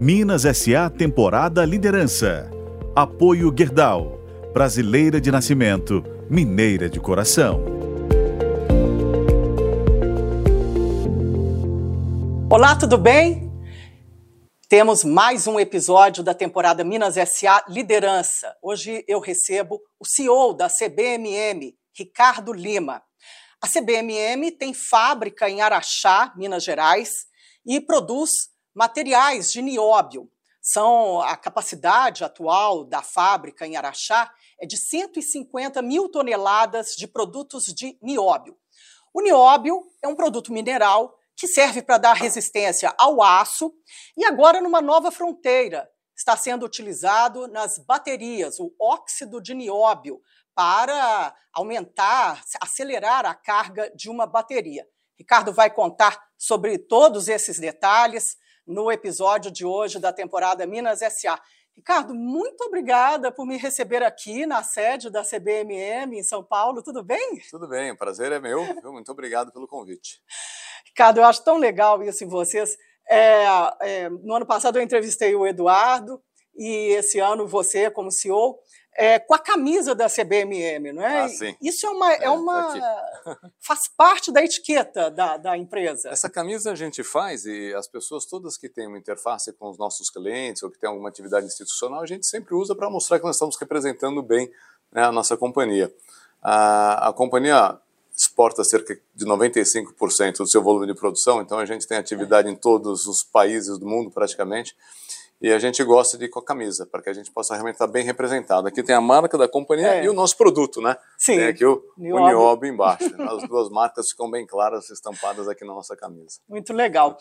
Minas SA Temporada Liderança. Apoio Gerdau. Brasileira de nascimento, mineira de coração. Olá, tudo bem? Temos mais um episódio da temporada Minas SA Liderança. Hoje eu recebo o CEO da CBMM, Ricardo Lima. A CBMM tem fábrica em Araxá, Minas Gerais, e produz materiais de nióbio. São a capacidade atual da fábrica em Araxá é de 150 mil toneladas de produtos de nióbio. O nióbio é um produto mineral que serve para dar resistência ao aço e agora numa nova fronteira está sendo utilizado nas baterias, o óxido de nióbio, para aumentar, acelerar a carga de uma bateria. Ricardo vai contar sobre todos esses detalhes no episódio de hoje da temporada Minas SA. Ricardo, muito obrigada por me receber aqui na sede da CBMM em São Paulo. Tudo bem? Tudo bem, o prazer é meu. Muito obrigado pelo convite. Ricardo, eu acho tão legal isso em vocês. É, é, no ano passado eu entrevistei o Eduardo e esse ano você, como CEO, é, com a camisa da CBMM, não é? Ah, sim. Isso é uma, é, é uma faz parte da etiqueta da, da empresa. Essa camisa a gente faz e as pessoas todas que têm uma interface com os nossos clientes ou que têm alguma atividade institucional, a gente sempre usa para mostrar que nós estamos representando bem né, a nossa companhia. A, a companhia exporta cerca de 95% do seu volume de produção, então a gente tem atividade em todos os países do mundo praticamente e a gente gosta de ir com a camisa, para que a gente possa realmente estar bem representado. Aqui tem a marca da companhia é. e o nosso produto, né? Sim. Tem aqui o Niobe, embaixo. As duas marcas ficam bem claras, estampadas aqui na nossa camisa. Muito legal.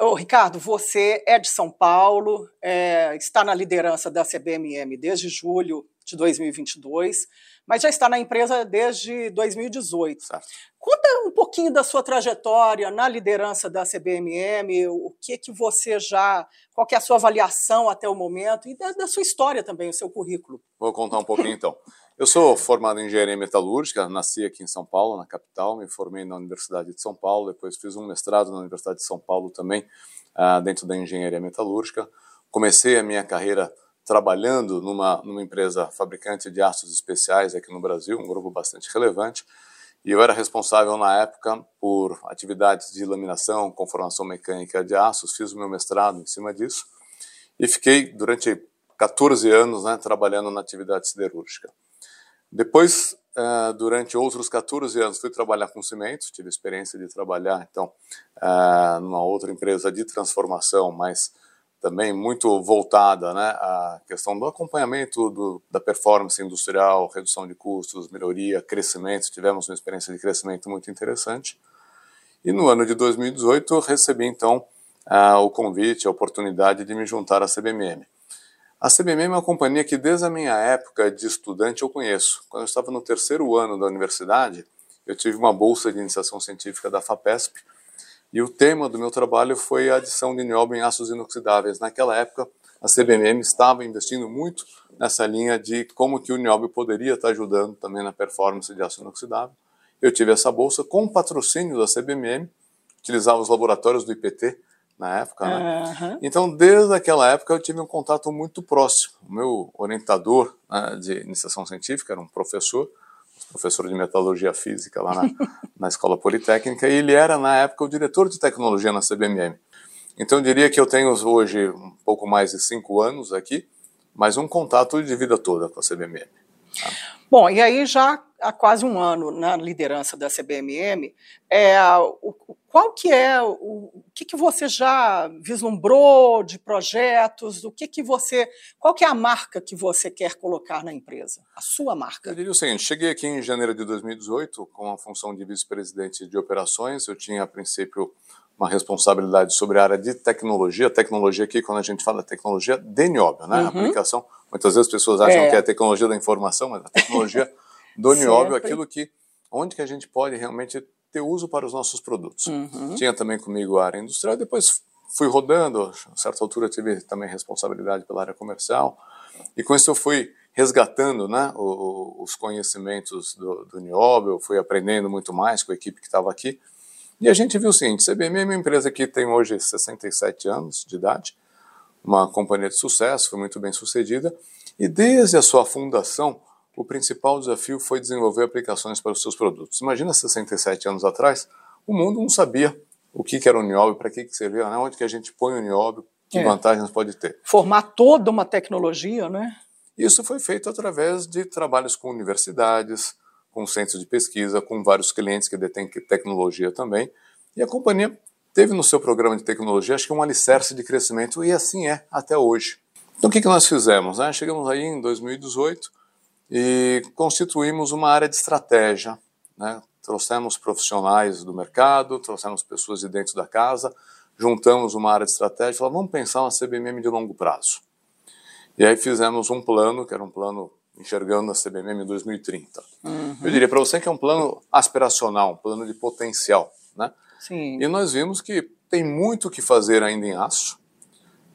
Ô, Ricardo, você é de São Paulo, é, está na liderança da CBMM desde julho de 2022 mas já está na empresa desde 2018. Certo. Conta um pouquinho da sua trajetória na liderança da CBMM, o que que você já, qual é a sua avaliação até o momento e da, da sua história também, o seu currículo. Vou contar um pouquinho então. Eu sou formado em engenharia metalúrgica, nasci aqui em São Paulo, na capital, me formei na Universidade de São Paulo, depois fiz um mestrado na Universidade de São Paulo também, uh, dentro da engenharia metalúrgica. Comecei a minha carreira trabalhando numa, numa empresa fabricante de aços especiais aqui no Brasil, um grupo bastante relevante, e eu era responsável na época por atividades de laminação, conformação mecânica de aços, fiz o meu mestrado em cima disso, e fiquei durante 14 anos né, trabalhando na atividade siderúrgica. Depois, uh, durante outros 14 anos, fui trabalhar com cimentos, tive experiência de trabalhar, então, uh, numa outra empresa de transformação, mas também muito voltada né, à questão do acompanhamento do, da performance industrial, redução de custos, melhoria, crescimento. Tivemos uma experiência de crescimento muito interessante. E no ano de 2018 recebi então uh, o convite, a oportunidade de me juntar à CBMM. A CBMM é uma companhia que desde a minha época de estudante eu conheço. Quando eu estava no terceiro ano da universidade, eu tive uma bolsa de iniciação científica da FAPESP, e o tema do meu trabalho foi a adição de nióbio em aços inoxidáveis. Naquela época, a CBMM estava investindo muito nessa linha de como que o nióbio poderia estar ajudando também na performance de aço inoxidável. Eu tive essa bolsa com patrocínio da CBMM, utilizava os laboratórios do IPT na época, né? Uhum. Então, desde aquela época, eu tive um contato muito próximo. O meu orientador né, de iniciação científica era um professor, professor de metalurgia física lá na, na Escola Politécnica, e ele era, na época, o diretor de tecnologia na CBMM. Então, eu diria que eu tenho hoje um pouco mais de cinco anos aqui, mas um contato de vida toda com a CBMM. Bom, e aí já há quase um ano na liderança da CBMM, é, o, qual que é o, o que, que você já vislumbrou de projetos? O que que você, qual que é a marca que você quer colocar na empresa? A sua marca? Eu diria o seguinte: cheguei aqui em janeiro de 2018 com a função de vice-presidente de operações. Eu tinha a princípio uma responsabilidade sobre a área de tecnologia. Tecnologia aqui, quando a gente fala tecnologia de nióbio, né? Uhum. Aplicação. Muitas vezes as pessoas acham é. que é a tecnologia da informação, mas a tecnologia do nióbio, aquilo que onde que a gente pode realmente ter uso para os nossos produtos. Uhum. Tinha também comigo a área industrial, depois fui rodando, a certa altura tive também responsabilidade pela área comercial, e com isso eu fui resgatando né, os conhecimentos do, do nióbio, fui aprendendo muito mais com a equipe que estava aqui, e a gente viu o seguinte, CBM é uma empresa que tem hoje 67 anos de idade, uma companhia de sucesso, foi muito bem sucedida, e desde a sua fundação, o principal desafio foi desenvolver aplicações para os seus produtos. Imagina 67 anos atrás, o mundo não sabia o que, era o nióbio, para que, que servia, né? onde que a gente põe o nióbio, que é. vantagens pode ter. Formar toda uma tecnologia, né? Isso foi feito através de trabalhos com universidades, com centros de pesquisa, com vários clientes que detêm tecnologia também. E a companhia teve no seu programa de tecnologia, acho que um alicerce de crescimento, e assim é até hoje. Então, o que, que nós fizemos? Né? Chegamos aí em 2018 e constituímos uma área de estratégia. Né? Trouxemos profissionais do mercado, trouxemos pessoas de dentro da casa, juntamos uma área de estratégia e falamos, vamos pensar uma CBMM de longo prazo. E aí fizemos um plano, que era um plano enxergando a CBMM em 2030. Uhum. Eu diria para você que é um plano aspiracional, um plano de potencial. Né? Sim. E nós vimos que tem muito o que fazer ainda em aço.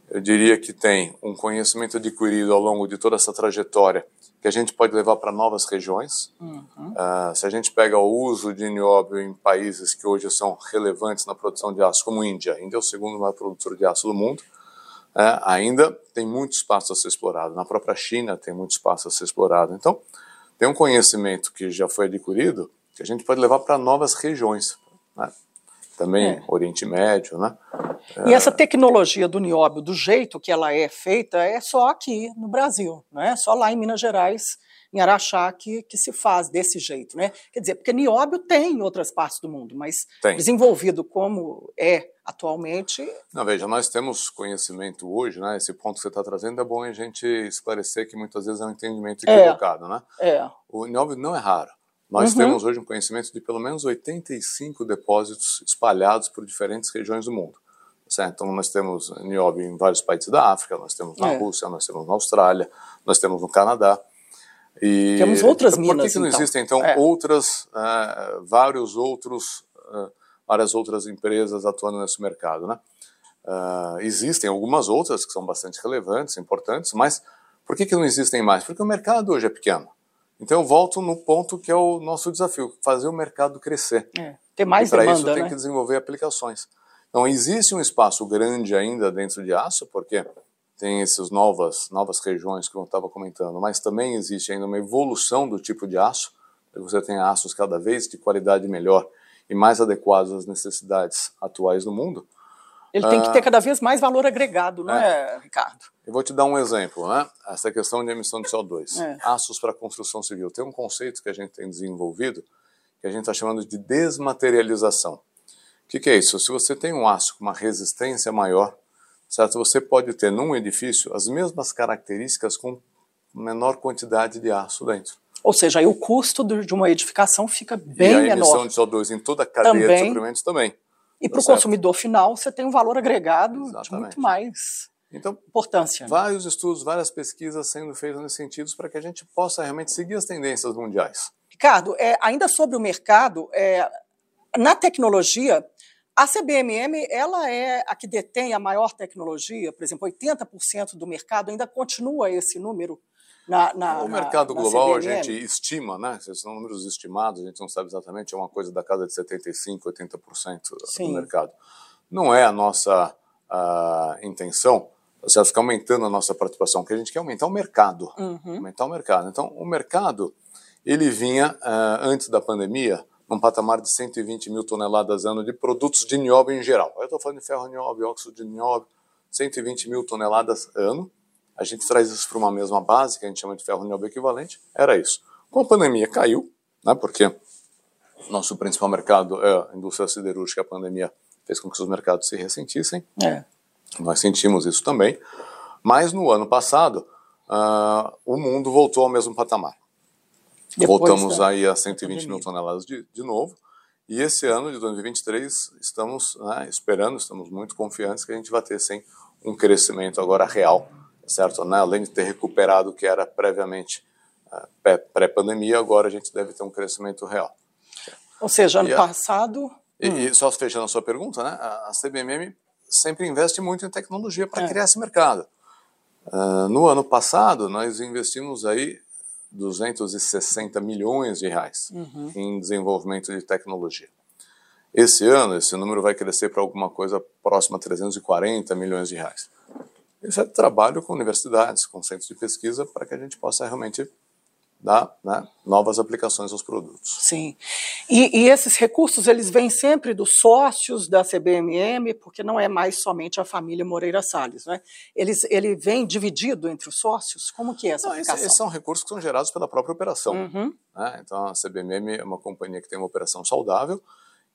Eu diria que tem um conhecimento adquirido ao longo de toda essa trajetória que a gente pode levar para novas regiões. Uhum. Uh, se a gente pega o uso de nióbio em países que hoje são relevantes na produção de aço, como Índia, a Índia é o segundo maior produtor de aço do mundo, uh, ainda tem muito espaço a ser explorado. Na própria China tem muito espaço a ser explorado. Então, tem um conhecimento que já foi adquirido que a gente pode levar para novas regiões. Né? Também é. Oriente Médio, né? E essa tecnologia do nióbio, do jeito que ela é feita, é só aqui no Brasil, não é? Só lá em Minas Gerais, em Araxá, que, que se faz desse jeito, né? Quer dizer, porque nióbio tem em outras partes do mundo, mas tem. desenvolvido como é atualmente. Não, veja, nós temos conhecimento hoje, né? Esse ponto que você está trazendo é bom a gente esclarecer que muitas vezes é um entendimento é. equivocado, é, né? É. O nióbio não é raro. Nós uhum. temos hoje um conhecimento de pelo menos 85 depósitos espalhados por diferentes regiões do mundo. Certo? Então, nós temos nióbio em vários países da África, nós temos na é. Rússia, nós temos na Austrália, nós temos no Canadá. E temos outras por minas, Por que, que não então? existem, então, é. outras, uh, vários outros, uh, várias outras empresas atuando nesse mercado, né? Uh, existem algumas outras que são bastante relevantes, importantes, mas por que, que não existem mais? Porque o mercado hoje é pequeno. Então eu volto no ponto que é o nosso desafio, fazer o mercado crescer. É, ter mais e para demanda, isso tem né? que desenvolver aplicações. Então existe um espaço grande ainda dentro de aço, porque tem essas novas, novas regiões que eu estava comentando, mas também existe ainda uma evolução do tipo de aço. Você tem aços cada vez de qualidade melhor e mais adequados às necessidades atuais do mundo. Ele tem que ter ah, cada vez mais valor agregado, não é, é Ricardo? Eu vou te dar um exemplo, né? Essa questão de emissão de CO2. É. Aços para construção civil. Tem um conceito que a gente tem desenvolvido que a gente está chamando de desmaterialização. O que, que, é isso? Se você tem um aço com uma resistência maior, certo? Você pode ter num edifício as mesmas características com menor quantidade de aço dentro. Ou seja, aí o custo de uma edificação fica bem menor. E a emissão de CO2 em toda a cadeia também. de suprimentos também. E para o consumidor final, você tem um valor agregado Exatamente. de muito mais então, importância. Vários estudos, várias pesquisas sendo feitas nesse sentido para que a gente possa realmente seguir as tendências mundiais. Ricardo, é, ainda sobre o mercado, é, na tecnologia, a CBMM ela é a que detém a maior tecnologia, por exemplo, 80% do mercado ainda continua esse número na, na, o mercado na, global a gente estima, né? Esses são números estimados, a gente não sabe exatamente, é uma coisa da casa de 75%, 80% Sim. do mercado. Não é a nossa a intenção você ficar aumentando a nossa participação, que a gente quer aumentar o mercado. Uhum. Aumentar o mercado. Então, o mercado, ele vinha, uh, antes da pandemia, num patamar de 120 mil toneladas ano de produtos de nióbio em geral. Eu estou falando de ferro nióbio, óxido de nióbio, 120 mil toneladas ano a gente traz isso para uma mesma base, que a gente chama de ferro nióbio equivalente, era isso. Com a pandemia caiu, né, porque nosso principal mercado é a indústria siderúrgica, a pandemia fez com que os mercados se ressentissem. É. Nós sentimos isso também. Mas no ano passado, uh, o mundo voltou ao mesmo patamar. Depois, Voltamos aí a 120 mil toneladas de, de novo. E esse ano de 2023 estamos né, esperando, estamos muito confiantes que a gente vai ter sim um crescimento agora real certo? Né? Além de ter recuperado o que era previamente uh, pré-pandemia, agora a gente deve ter um crescimento real. Ou seja, ano e passado... E, hum. e, só fechando a sua pergunta, né? a CBMM sempre investe muito em tecnologia para é. criar esse mercado. Uh, no ano passado, nós investimos aí 260 milhões de reais uhum. em desenvolvimento de tecnologia. Esse ano, esse número vai crescer para alguma coisa próxima a 340 milhões de reais. Isso é trabalho com universidades, com centros de pesquisa, para que a gente possa realmente dar né, novas aplicações aos produtos. Sim. E, e, esses recursos, eles vêm sempre dos sócios da CBMM, porque não é mais somente a família Moreira Salles, né? Eles, ele vem dividido entre os sócios? Como que é essa não, aplicação? Esses são recursos que são gerados pela própria operação. Uhum. Né? Então, a CBMM é uma companhia que tem uma operação saudável,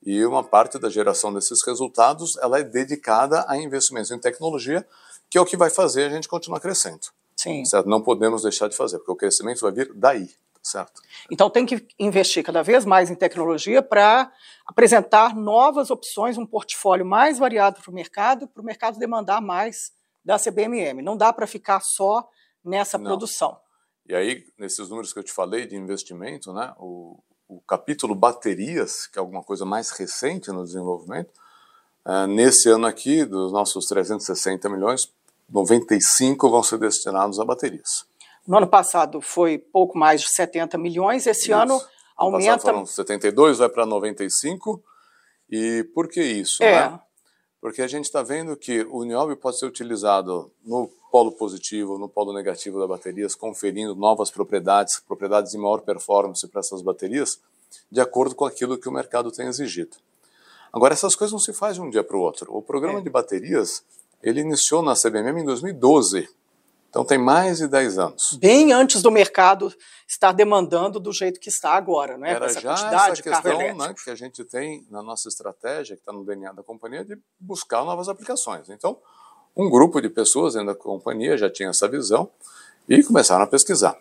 e uma parte da geração desses resultados ela é dedicada a investimentos em tecnologia, que é o que vai fazer a gente continuar crescendo. Sim. Certo? Não podemos deixar de fazer, porque o crescimento vai vir daí, certo? Então tem que investir cada vez mais em tecnologia para apresentar novas opções, um portfólio mais variado para o mercado, para o mercado demandar mais da CBMM. Não dá para ficar só nessa Não. produção. E aí, nesses números que eu te falei de investimento, né, o, o capítulo baterias, que é alguma coisa mais recente no desenvolvimento, uh, nesse ano aqui, dos nossos 360 milhões, 95 vão ser destinados a baterias. No ano passado foi pouco mais de 70 milhões, esse isso. ano aumenta. Foram 72, vai para 95. E por que isso? É. Né? Porque a gente está vendo que o nióbio pode ser utilizado no polo positivo, no polo negativo das baterias, conferindo novas propriedades, propriedades de maior performance para essas baterias, de acordo com aquilo que o mercado tem exigido. Agora, essas coisas não se fazem de um dia para o outro. O programa é. de baterias, ele iniciou na CBMM em 2012. Então tem mais de 10 anos. Bem antes do mercado estar demandando do jeito que está agora, né? Era essa já essa questão né, que a gente tem na nossa estratégia, que está no DNA da companhia, de buscar novas aplicações. Então, um grupo de pessoas dentro da companhia já tinha essa visão e começaram a pesquisar.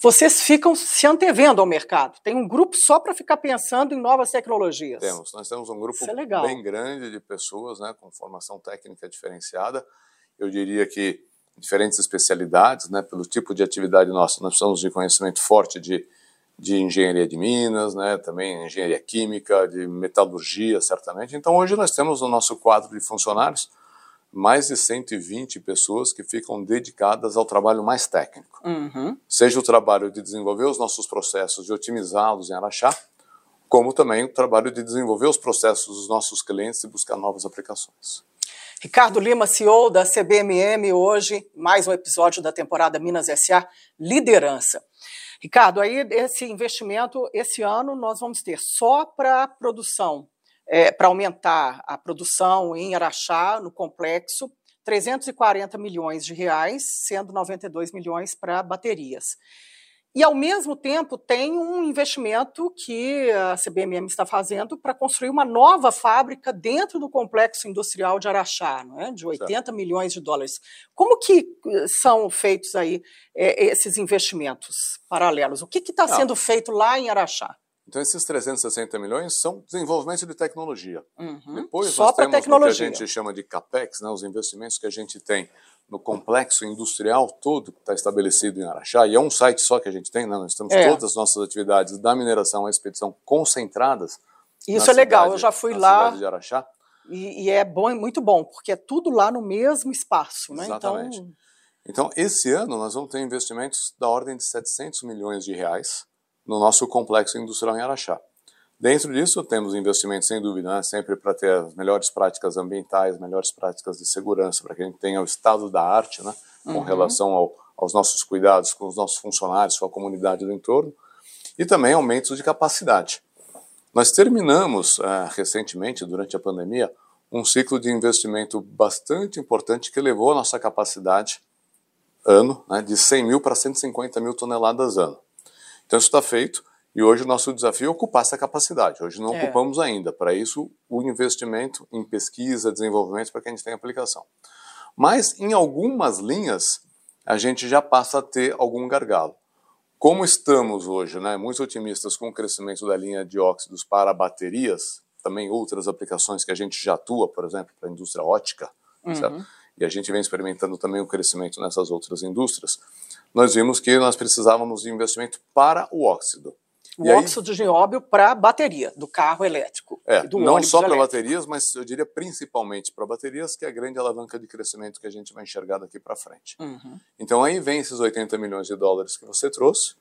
Vocês ficam se antevendo ao mercado. Tem um grupo só para ficar pensando em novas tecnologias. Temos. Nós temos um grupo é bem grande de pessoas né, com formação técnica diferenciada. Eu diria que diferentes especialidades, né, pelo tipo de atividade nossa. Nós precisamos de conhecimento forte de, de engenharia de minas, né, também engenharia química, de metalurgia, certamente. Então, hoje nós temos no nosso quadro de funcionários mais de 120 pessoas que ficam dedicadas ao trabalho mais técnico. Uhum. Seja o trabalho de desenvolver os nossos processos, de otimizá-los em Araxá, como também o trabalho de desenvolver os processos dos nossos clientes e buscar novas aplicações. Ricardo Lima, CEO da CBMM, hoje, mais um episódio da temporada Minas SA, Liderança. Ricardo, aí esse investimento, esse ano, nós vamos ter só para produção é, para aumentar a produção em Araxá, no complexo, 340 milhões de reais, sendo 92 milhões para baterias. E, ao mesmo tempo, tem um investimento que a CBMM está fazendo para construir uma nova fábrica dentro do complexo industrial de Araxá, é? de 80 certo. milhões de dólares. Como que eh, são feitos aí é, esses investimentos paralelos? O que está sendo feito lá em Araxá? Então, esses 360 milhões são desenvolvimento de tecnologia. Uhum. Depois, Só nós temos tecnologia. o que a gente chama de CAPEX, né, os investimentos que a gente tem no complexo industrial todo que está estabelecido em Araxá, e é um site só que a gente tem, né? nós temos é. todas as nossas atividades da mineração à expedição concentradas. Isso é legal, cidade, eu já fui lá. De Araxá. E, e, é bom, muito bom, porque é tudo lá no mesmo espaço. Né? Exatamente. Então... então, esse ano nós vamos ter investimentos da ordem de 700 milhões de reais no nosso complexo industrial em Araxá. Dentro disso, temos investimentos, sem dúvida, né, sempre para ter as melhores práticas ambientais, melhores práticas de segurança, para que a gente tenha o estado da arte né, com uhum. relação ao, aos nossos cuidados com os nossos funcionários, com a comunidade do entorno, e também aumentos de capacidade. Nós terminamos uh, recentemente, durante a pandemia, um ciclo de investimento bastante importante que elevou a nossa capacidade ano né, de 100 mil para 150 mil toneladas ano. Então isso está feito e hoje o nosso desafio é ocupar essa capacidade. Hoje não é. ocupamos ainda. Para isso, o investimento em pesquisa, desenvolvimento, para que a gente tenha aplicação. Mas em algumas linhas, a gente já passa a ter algum gargalo. Como estamos hoje, né, muito otimistas com o crescimento da linha de óxidos para baterias, também outras aplicações que a gente já atua, por exemplo, para a indústria ótica, uhum. E a gente vem experimentando também o crescimento nessas outras indústrias, nós vimos que nós precisávamos de investimento para o óxido. O e óxido aí, de nióbio para bateria do carro elétrico. É, não só para baterias, mas eu diria principalmente para baterias, que é a grande alavanca de crescimento que a gente vai enxergar daqui para frente. Uhum. Então aí vem esses 80 milhões de dólares que você trouxe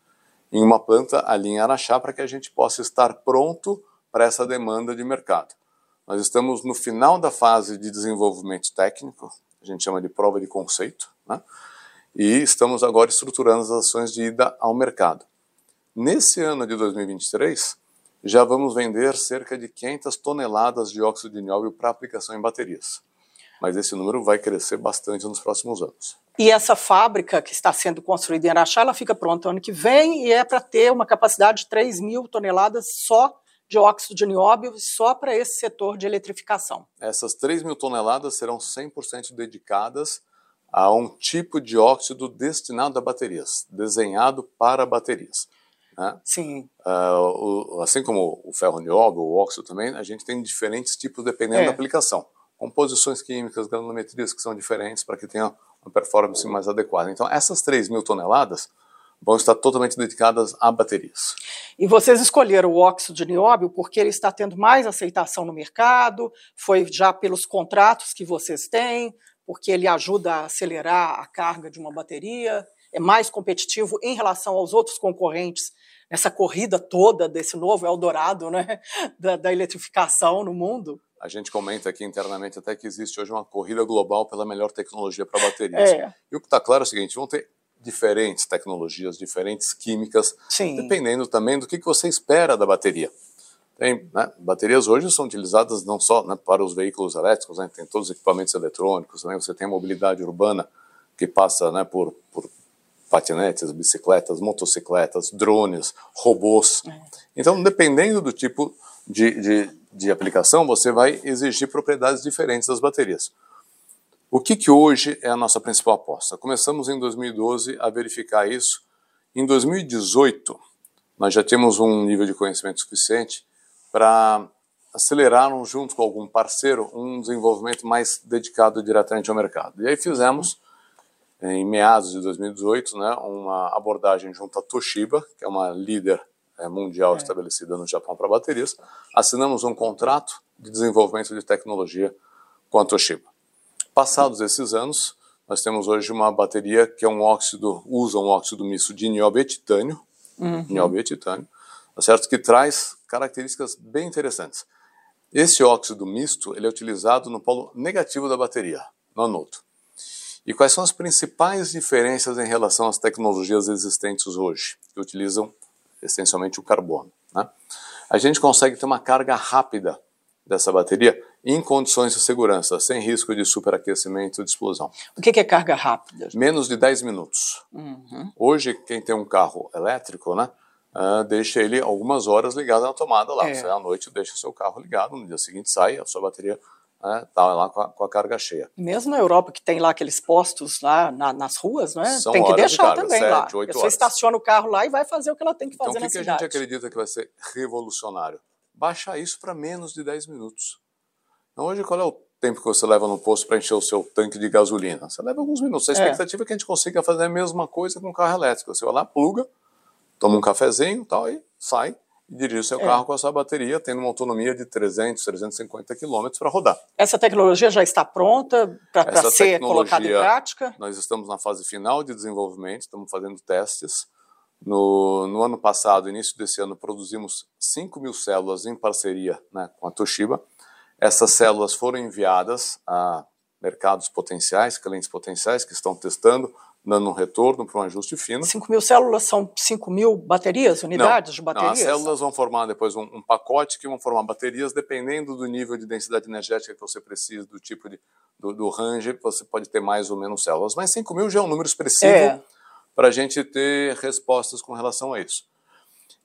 em uma planta ali em Araxá para que a gente possa estar pronto para essa demanda de mercado. Nós estamos no final da fase de desenvolvimento técnico, a gente chama de prova de conceito, né? e estamos agora estruturando as ações de ida ao mercado. Nesse ano de 2023, já vamos vender cerca de 500 toneladas de óxido de nióbio para aplicação em baterias. Mas esse número vai crescer bastante nos próximos anos. E essa fábrica que está sendo construída em Araxá, ela fica pronta ano que vem e é para ter uma capacidade de 3 mil toneladas só de óxido de nióbio, só para esse setor de eletrificação. Essas 3 mil toneladas serão 100% dedicadas a um tipo de óxido destinado a baterias, desenhado para baterias. Né? Sim. Uh, o, assim como o ferro nióbio, o óxido também, a gente tem diferentes tipos dependendo é. da aplicação. Composições químicas, granulometrias que são diferentes para que tenha uma performance mais adequada. Então, essas 3 mil toneladas vão estar totalmente dedicadas a baterias. E vocês escolheram o óxido de nióbio porque ele está tendo mais aceitação no mercado, foi já pelos contratos que vocês têm, porque ele ajuda a acelerar a carga de uma bateria, é mais competitivo em relação aos outros concorrentes nessa corrida toda desse novo Eldorado né, da, da eletrificação no mundo. A gente comenta aqui internamente até que existe hoje uma corrida global pela melhor tecnologia para baterias. É. E o que está claro é o seguinte: vão ter diferentes tecnologias, diferentes químicas, Sim. dependendo também do que, que você espera da bateria. Tem, né, baterias hoje são utilizadas não só né, para os veículos elétricos, né, tem todos os equipamentos eletrônicos, né, você tem a mobilidade urbana que passa né, por, por patinetes, bicicletas, motocicletas, drones, robôs. É. Então, dependendo do tipo de, de, de, aplicação, você vai exigir propriedades diferentes das baterias. O que, que hoje é a nossa principal aposta? Começamos em 2012 a verificar isso. Em 2018, nós já temos um nível de conhecimento suficiente para acelerar, junto com algum parceiro, um desenvolvimento mais dedicado diretamente ao mercado. E aí fizemos em meados de 2018, né, uma abordagem junto à Toshiba, que é uma líder é, mundial é. estabelecida no Japão para baterias. Assinamos um contrato de desenvolvimento de tecnologia com a Toshiba. Passados esses anos, nós temos hoje uma bateria que é um óxido, usa um óxido misto de nióbio e titânio, uhum. nióbio e titânio, tá certo? que traz características bem interessantes. Esse óxido misto ele é utilizado no polo negativo da bateria, no anodo. E quais são as principais diferenças em relação às tecnologias existentes hoje, que utilizam essencialmente o carbono? Né? A gente consegue ter uma carga rápida dessa bateria em condições de segurança, sem risco de superaquecimento e de explosão. O que é carga rápida? Menos de 10 minutos. Uhum. Hoje, quem tem um carro elétrico, né, uh, deixa ele algumas horas ligado na tomada lá. É. Você à noite deixa o seu carro ligado, no dia seguinte sai, a sua bateria né, tá lá com a, com a, carga cheia. Mesmo na Europa, que tem lá aqueles postos lá na, nas ruas, né? São tem que deixar de carga, também 7, lá. 8 Você horas. estaciona o carro lá e vai fazer o que ela tem que então, fazer então, na que cidade. Então, o que a gente acredita que vai ser revolucionário? Baixar isso para menos de 10 minutos. Então, hoje, qual é o tempo que você leva no posto para encher o seu tanque de gasolina? Você leva alguns minutos. A é. expectativa é, é que a gente consiga fazer a mesma coisa com o carro elétrico. Você vai lá, pluga, toma um cafezinho tal, e sai e dirige o seu é. carro com a sua bateria, tendo uma autonomia de 300, 350 quilômetros para rodar. Essa tecnologia já está pronta para ser colocada em prática? Nós estamos na fase final de desenvolvimento, estamos fazendo testes. No, no ano passado, início desse ano, produzimos 5 mil células em parceria né, com a Toshiba. Essas células foram enviadas a mercados potenciais, clientes potenciais que estão testando, dando um retorno para um ajuste fino. 5 mil células são 5 mil baterias, unidades não, de baterias? Não, as células vão formar depois um, um, pacote que vão formar baterias, dependendo do nível de densidade energética que você precisa, do tipo de, do, do range, você pode ter mais ou menos células. Mas 5 mil já é um número expressivo é. para a gente ter respostas com relação a isso.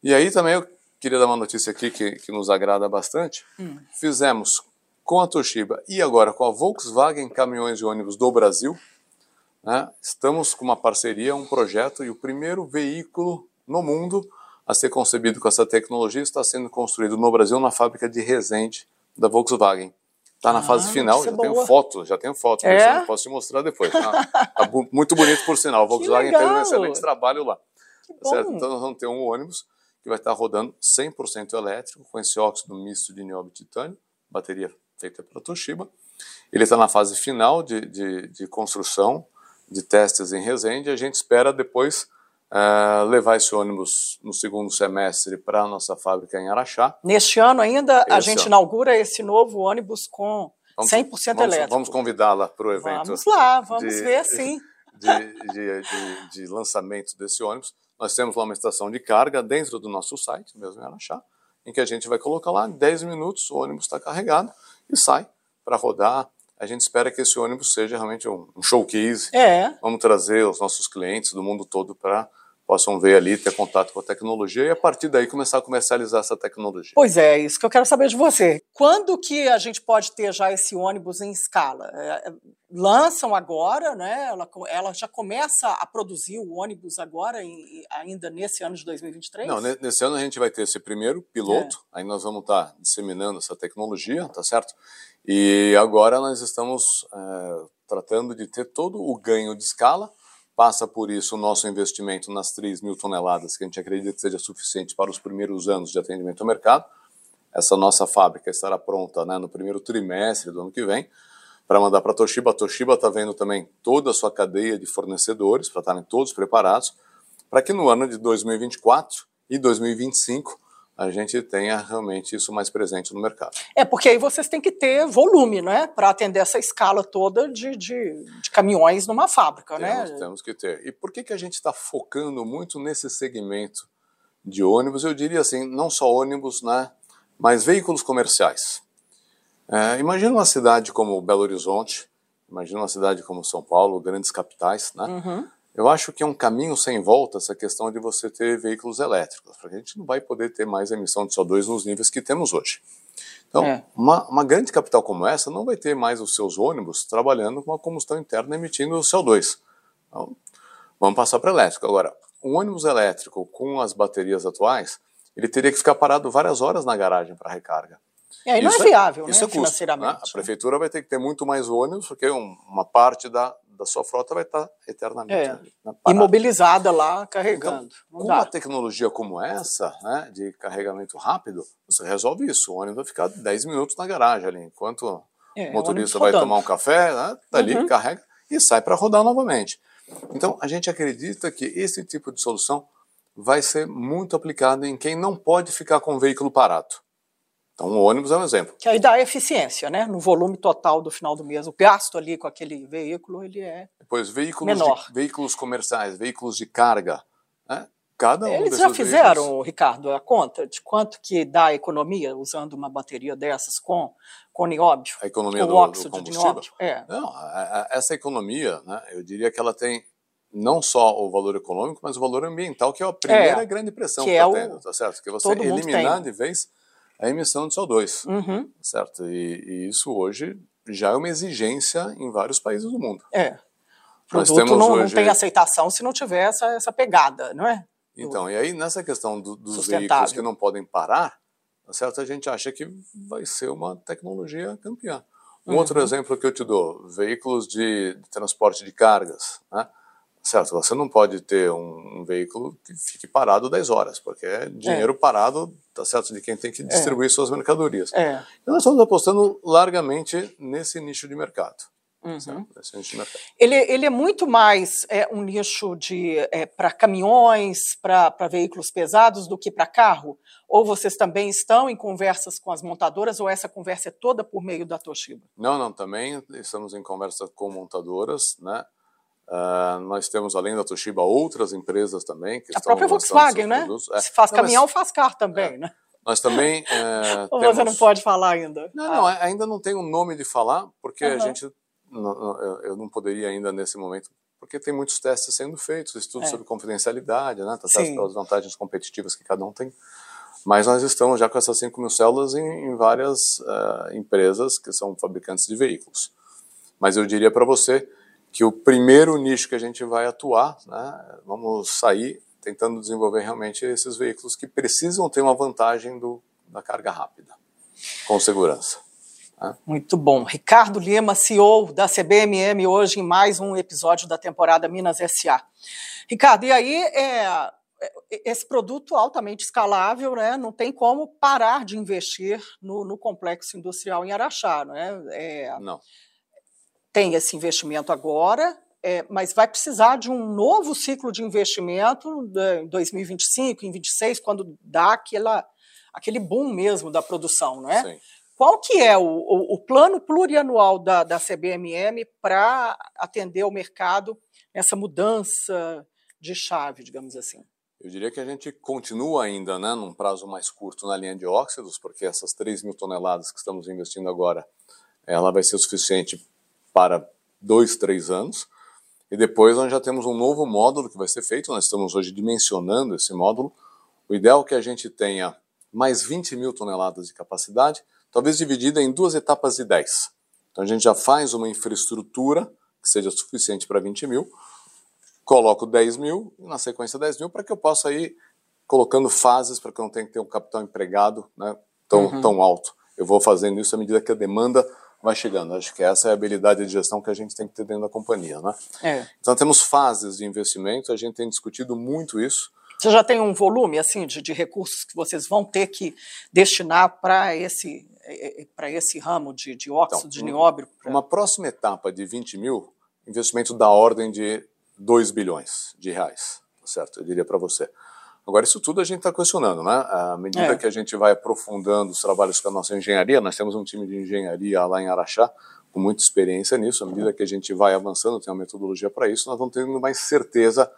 E aí também eu queria dar uma notícia aqui que, que nos agrada bastante. Hum. Fizemos com a Toshiba e agora com a Volkswagen Caminhões e Ônibus do Brasil, né, estamos com uma parceria, um projeto, e o primeiro veículo no mundo a ser concebido com essa tecnologia está sendo construído no Brasil na fábrica de Resende da Volkswagen. Está na ah, fase final, já é tenho foto, já tenho foto, é? posso te mostrar depois. Tá, tá muito bonito por sinal. A Volkswagen fez um excelente trabalho lá. Certo? Então nós vamos ter um ônibus que vai estar rodando 100% elétrico com esse óxido misto de nióbio e titânio, bateria feita pela Toshiba. Ele está na fase final de, de, de construção, de testes em Resende. A gente espera depois uh, levar esse ônibus no segundo semestre para a nossa fábrica em Araxá. Neste ano ainda, esse a gente ano. inaugura esse novo ônibus com Vamos, 100% vamos, elétrico. Vamos convidá-la para o evento. Vamos lá, vamos de- ver sim. de, de, de, de lançamento desse ônibus. Nós temos lá uma estação de carga dentro do nosso site, mesmo em Araxá, em que a gente vai colocar lá, em 10 minutos o ônibus está carregado e sai para rodar. A gente espera que esse ônibus seja realmente um, um showcase. É, Vamos trazer os nossos clientes do mundo todo para possam ver ali, ter contato com a tecnologia e a partir daí começar a comercializar essa tecnologia. pois é, isso que eu quero saber de você. Quando que a gente pode ter já esse ônibus em escala? É, é, lançam agora, né? Ela, ela já começa a produzir o ônibus agora, em- ainda nesse ano de 2023? Não, ne- nesse ano a gente vai ter esse primeiro piloto, É. aí nós vamos estar disseminando essa tecnologia, tá certo? E agora nós estamos eh, tratando de ter todo o ganho de escala, passa por isso o nosso investimento nas 3 mil toneladas, que a gente acredita que seja suficiente para os primeiros anos de atendimento ao mercado. Essa nossa fábrica estará pronta né, no primeiro trimestre do ano que vem para mandar para a Toshiba. A Toshiba está vendo também toda a sua cadeia de fornecedores para estarem todos preparados para que no ano de 2024 e 2025 a gente tenha realmente isso mais presente no mercado. É, porque aí vocês têm que ter volume, né? Para atender essa escala toda de, de, de caminhões numa fábrica, Temos, né? temos que ter. E por que, que a gente está focando muito nesse segmento de ônibus? Eu diria assim, não só ônibus, né, mas veículos comerciais. É, imagina uma cidade como Belo Horizonte, imagina uma cidade como São Paulo, grandes capitais, né? Uhum. Eu acho que é um caminho sem volta essa questão de você ter veículos elétricos, porque a gente não vai poder ter mais emissão de CO2 nos níveis que temos hoje. Então, É. uma, uma grande capital como essa não vai ter mais os seus ônibus trabalhando com a combustão interna emitindo CO2. Então, vamos passar para elétrico. Agora, um ônibus elétrico com as baterias atuais, ele teria que ficar parado várias horas na garagem para recarga. E aí não Isso é viável, isso né? é custo, né? financeiramente. A prefeitura vai ter que ter muito mais ônibus, porque um- uma parte da, da sua frota vai estar eternamente É. parada. Imobilizada lá, carregando. Então, com uma tecnologia como essa, né, de carregamento rápido, você resolve isso. O ônibus vai ficar 10 minutos na garagem ali, enquanto É, o motorista vai tomar um café, né, tá ali, Uhum. carrega e sai para rodar novamente. Então, a gente acredita que esse tipo de solução vai ser muito aplicado em quem não pode ficar com o veículo parado. Então, o ônibus é um exemplo. Que aí dá eficiência, né? No volume total do final do mês. O gasto ali com aquele veículo, ele é. Depois, veículos, Menor. de, veículos comerciais, veículos de carga. Né? Cada um Eles já veículos- fizeram, Ricardo, a conta de quanto que dá a economia usando uma bateria dessas com, com nióbio, a economia do, do óxido de combustível. nióbio? É. Não, a- a- essa economia, né, eu diria que ela tem não só o valor econômico, mas o valor ambiental, que é a primeira É, grande pressão que que é está o- tendo, tá certo? Que você todo eliminar de vez a emissão de CO2, Uhum, certo? E, e isso hoje já é uma exigência em vários países do mundo. é. O produto não, não hoje- tem aceitação se não tiver essa, essa pegada, não é? Então, e aí nessa questão do- dos veículos que não podem parar, tá certo? A gente acha que vai ser uma tecnologia campeã. Um outro Uhum. exemplo que eu te dou, veículos de, de transporte de cargas, né? Certo, você não pode ter um, um veículo que fique parado 10 horas, porque é dinheiro parado, tá certo, de quem tem que distribuir suas mercadorias. É. E nós estamos apostando largamente nesse nicho de mercado. Uhum. certo? Nesse nicho de mercado. Ele, ele é muito mais é, um nicho de é, para caminhões, para veículos pesados do que para carro? Ou vocês também estão em conversas com as montadoras, ou essa conversa é toda por meio da Toshiba? Não, não, também estamos em conversa com montadoras, né? Ah, nós temos, além da Toshiba, outras empresas também que A estão própria Volkswagen, né? É. Se faz Não, mas caminhão, faz carro também, né? Nós também eh, Ou temos... você não pode falar ainda? Não, Ah, não, ainda não tem um nome de falar, porque a Aham. gente... não- eu- não poderia ainda nesse momento, porque tem muitos testes sendo feitos, estudos É. sobre confidencialidade, né? Tá certo? Sim. Pelas vantagens competitivas que cada um tem. Mas nós estamos já com essas 5 mil células em, em várias eh, empresas que são fabricantes de veículos. Mas eu diria para você que o primeiro nicho que a gente vai atuar, né, vamos sair tentando desenvolver realmente esses veículos que precisam ter uma vantagem do, da carga rápida, com segurança. Muito bom. Ricardo Lima, CEO da CBMM, hoje em mais um episódio da temporada Minas SA. Ricardo, e aí é, é, esse produto altamente escalável, né, não tem como parar de investir no, no complexo industrial em Araxá. Né? É, Não. Tem esse investimento agora, é, mas vai precisar de um novo ciclo de investimento né, em 2025, em 2026, quando dá aquela, aquele boom mesmo da produção. Né? Sim. Qual que é o, o, o plano plurianual da, da CBMM para atender o mercado nessa mudança de chave, digamos assim? Eu diria que a gente continua ainda, né, num prazo mais curto na linha de óxidos, porque essas 3 mil toneladas que estamos investindo agora, ela vai ser suficiente para dois, três anos. E depois nós já temos um novo módulo que vai ser feito, nós estamos hoje dimensionando esse módulo. O ideal é que a gente tenha mais 20 mil toneladas de capacidade, talvez dividida em duas etapas de 10. Então a gente já faz uma infraestrutura que seja suficiente para 20 mil, coloco 10 mil, e na sequência 10 mil, para que eu possa ir colocando fases para que eu não tenha que ter um capital empregado né, tão, uhum. tão alto. Eu vou fazendo isso à medida que a demanda vai chegando. Acho que essa é a habilidade de gestão que a gente tem que ter dentro da companhia. Né? É. Então temos fases de investimento, a gente tem discutido muito isso. Você já tem um volume assim de, de recursos que vocês vão ter que destinar para esse, é, é, para esse ramo de, de óxido então, de nióbio? Pra... Uma próxima etapa de 20 mil, investimento da ordem de 2 bilhões de reais, certo? Eu diria para você. Agora, isso tudo a gente está questionando, né? À medida é. que a gente vai aprofundando os trabalhos com a nossa engenharia, nós temos um time de engenharia lá em Araxá, com muita experiência nisso, à medida que a gente vai avançando, tem uma metodologia para isso, nós vamos tendo mais certeza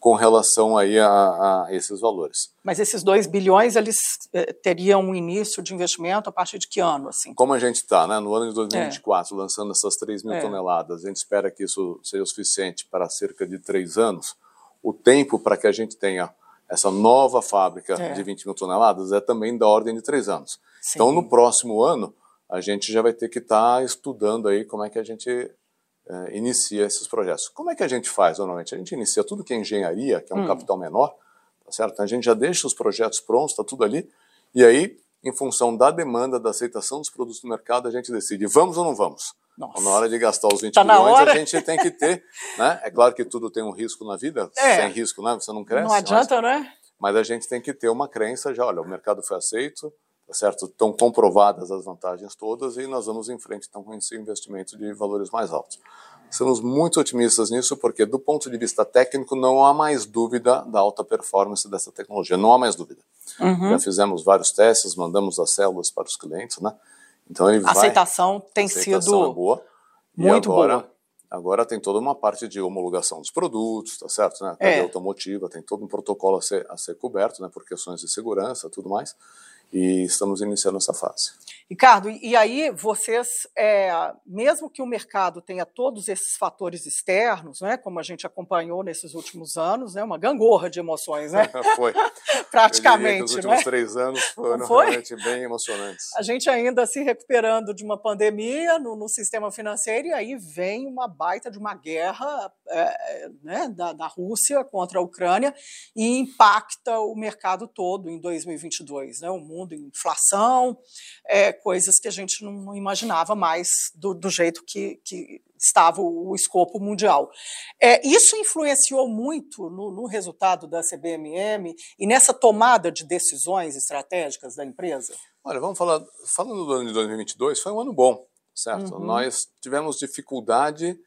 com relação aí a, a esses valores. Mas esses 2 bilhões, eles eh, teriam um início de investimento a partir de que ano? Assim? Como a gente está, né, no ano de 2024, é. lançando essas 3 mil é. toneladas, a gente espera que isso seja suficiente para cerca de três anos. O tempo para que a gente tenha essa nova fábrica é. de 20 mil toneladas é também da ordem de três anos. Sim. Então, no próximo ano, a gente já vai ter que estar tá estudando aí como é que a gente uh, inicia esses projetos. Como é que a gente faz normalmente? A gente inicia tudo que é engenharia, que é um hum. capital menor, tá certo? Então, a gente já deixa os projetos prontos, está tudo ali, e aí, em função da demanda, da aceitação dos produtos no mercado, a gente decide, vamos ou não vamos? Então, na hora de gastar os 20 tá milhões, a gente tem que ter, né? É claro que tudo tem um risco na vida, é. sem risco, né? Você não cresce. Não adianta, mas, né? Mas a gente tem que ter uma crença já, olha, o mercado foi aceito, tá certo? Estão comprovadas as vantagens todas e nós vamos em frente então com esse investimento de valores mais altos. Estamos muito otimistas nisso, porque do ponto de vista técnico não há mais dúvida da alta performance dessa tecnologia, não há mais dúvida. Uhum. Já fizemos vários testes, mandamos as células para os clientes, né? Então ele a aceitação vai, tem aceitação sido é boa. muito agora, boa. Agora tem toda uma parte de homologação dos produtos, tá certo? Né? A é. automotiva tem todo um protocolo a ser, a ser coberto, né? Por questões de segurança, tudo mais e estamos iniciando essa fase. Ricardo, e aí vocês, é, mesmo que o mercado tenha todos esses fatores externos, né, como a gente acompanhou nesses últimos anos, né, uma gangorra de emoções, né? Foi. Praticamente. os últimos né? três anos foram Foi? realmente bem emocionantes. A gente ainda se recuperando de uma pandemia no, no sistema financeiro, e aí vem uma baita de uma guerra é, né, da, da Rússia contra a Ucrânia e impacta o mercado todo em 2022. Né? O mundo mundo, inflação, é, coisas que a gente não, não imaginava mais do, do jeito que, que, estava o, escopo mundial. É, isso influenciou muito no, no, resultado da CBMM e nessa tomada de decisões estratégicas da empresa? Olha, vamos falar, falando do ano de 2022, foi um ano bom, certo? Uhum. Nós tivemos dificuldade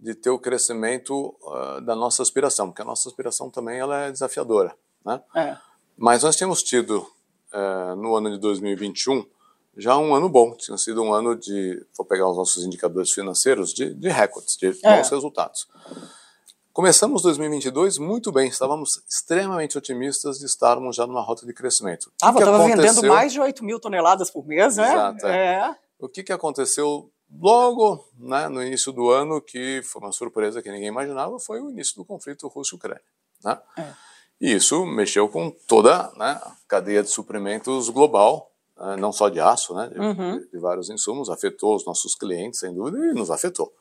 de ter o crescimento uh, da nossa aspiração, porque a nossa aspiração também ela é desafiadora, né? É. Mas nós temos tido é, no ano de 2021 já um ano bom, tinha sido um ano de, vou pegar os nossos indicadores financeiros, de, de recordes, de é. bons resultados. Começamos 2022 muito bem, estávamos extremamente otimistas de estarmos já numa rota de crescimento. Ah, estava vendendo mais de 8 mil toneladas por mês, né? Exato. É. é. O que, que aconteceu logo né, no início do ano, que foi uma surpresa que ninguém imaginava, foi o início do conflito Rússia-Ucrânia. Né? É. E isso mexeu com toda né, a cadeia de suprimentos global, né, não só de aço, né, de, uhum. de, vários insumos, afetou os nossos clientes, sem dúvida, e nos afetou.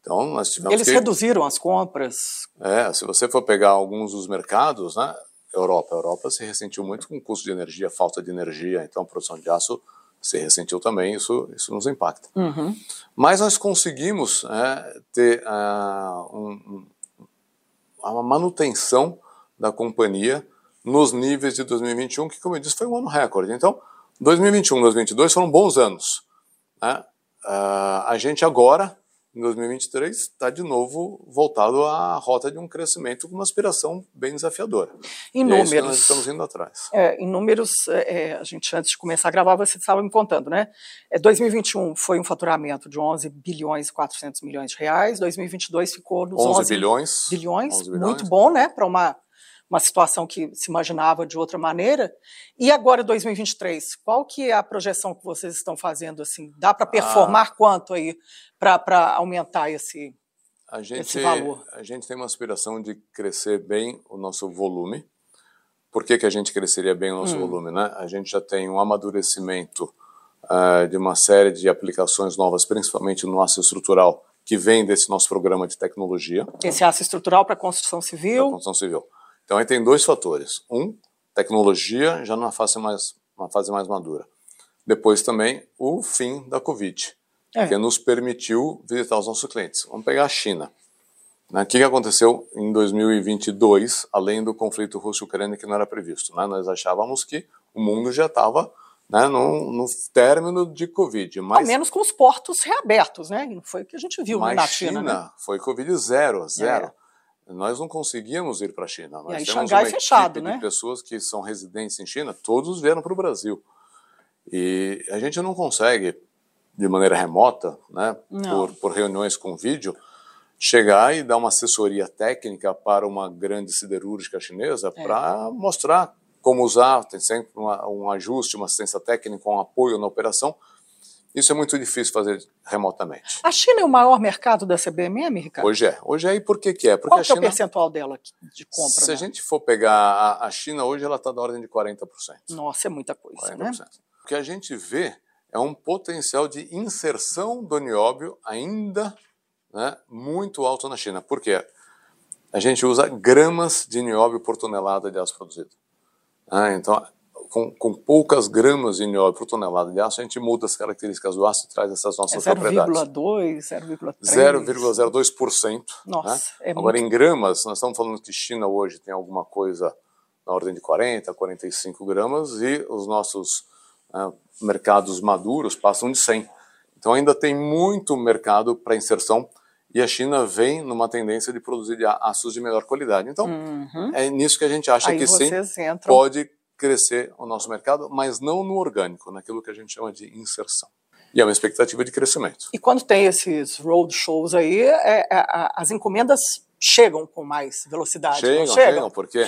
Então, nós tivemos Eles que... reduziram as compras. É, se você for pegar alguns dos mercados, né, Europa, a Europa se ressentiu muito com o custo de energia, falta de energia, então a produção de aço se ressentiu também, isso, isso nos impacta. Uhum. Mas nós conseguimos é, ter uh, um, uma manutenção da companhia nos níveis de 2021, que, como eu disse, foi um ano recorde. Então, 2021 e 2022 foram bons anos. Né? Uh, a gente agora em 2023 está de novo voltado à rota de um crescimento com uma aspiração bem desafiadora. Em e números. É nós estamos indo atrás. É, em números, é, a gente antes de começar a gravar, você estava me contando, né? É, 2021 foi um faturamento de 11 bilhões e 400 milhões de reais, 2022 ficou nos 11, 11 bilhões, bilhões, 11 bilhões. Muito bom, né? Para uma uma situação que se imaginava de outra maneira. E agora 2023, qual que é a projeção que vocês estão fazendo assim? Dá para performar ah, quanto aí para aumentar esse a gente, esse valor? A gente tem uma aspiração de crescer bem o nosso volume. Por que, que a gente cresceria bem o nosso hum. volume? Né? A gente já tem um amadurecimento uh, de uma série de aplicações novas, principalmente no aço estrutural, que vem desse nosso programa de tecnologia. Esse aço estrutural para construção civil? Para construção civil. Então aí tem dois fatores. Um, tecnologia já numa fase mais, uma fase mais madura. Depois também o fim da Covid, é. que nos permitiu visitar os nossos clientes. Vamos pegar a China. Né? O que aconteceu em 2022, além do conflito russo-ucrânia que não era previsto? Né? Nós achávamos que o mundo já estava né, no, no, término de Covid. Mas, Ao menos com os portos reabertos, né? Não foi o que a gente viu mas na China. China né? foi Covid zero, zero. É. Nós não conseguíamos ir para a China. Nós e aí, Xangai uma fechado, né? de pessoas que são residentes em China, todos vieram para o Brasil. E a gente não consegue, de maneira remota, né, por, por, reuniões com vídeo, chegar e dar uma assessoria técnica para uma grande siderúrgica chinesa é. para mostrar como usar, tem sempre uma, um ajuste, uma assistência técnica, um apoio na operação, isso é muito difícil fazer remotamente. A China é o maior mercado da CBMM, Ricardo? Hoje é. Hoje é. E por que, que é? Porque Qual a China, é o percentual dela de compra? Se né? a gente for pegar a, a China, hoje ela está da ordem de 40%. Nossa, é muita coisa, 40%. né? O que a gente vê é um potencial de inserção do nióbio ainda né, muito alto na China. Por quê? A gente usa gramas de nióbio por tonelada de aço produzido. Ah, então, com, com, poucas gramas de nióbio por tonelada de aço, a gente muda as características do aço e traz essas nossas é 0, propriedades. 0,2, 0,3. 0,02%. Nossa, né? é Agora, muito... em gramas, nós estamos falando que China hoje tem alguma coisa na ordem de 40, 45 gramas e os nossos uh, mercados maduros passam de 100. Então, ainda tem muito mercado para inserção e a China vem numa tendência de produzir aços de melhor qualidade. Então, uhum. é nisso que a gente acha Aí que sim, entram... pode crescer o nosso mercado, mas não no orgânico, naquilo que a gente chama de inserção. E é uma expectativa de crescimento. E quando tem esses road shows aí, é, é, as encomendas chegam com mais velocidade. Chegam, chegam, chegam, porque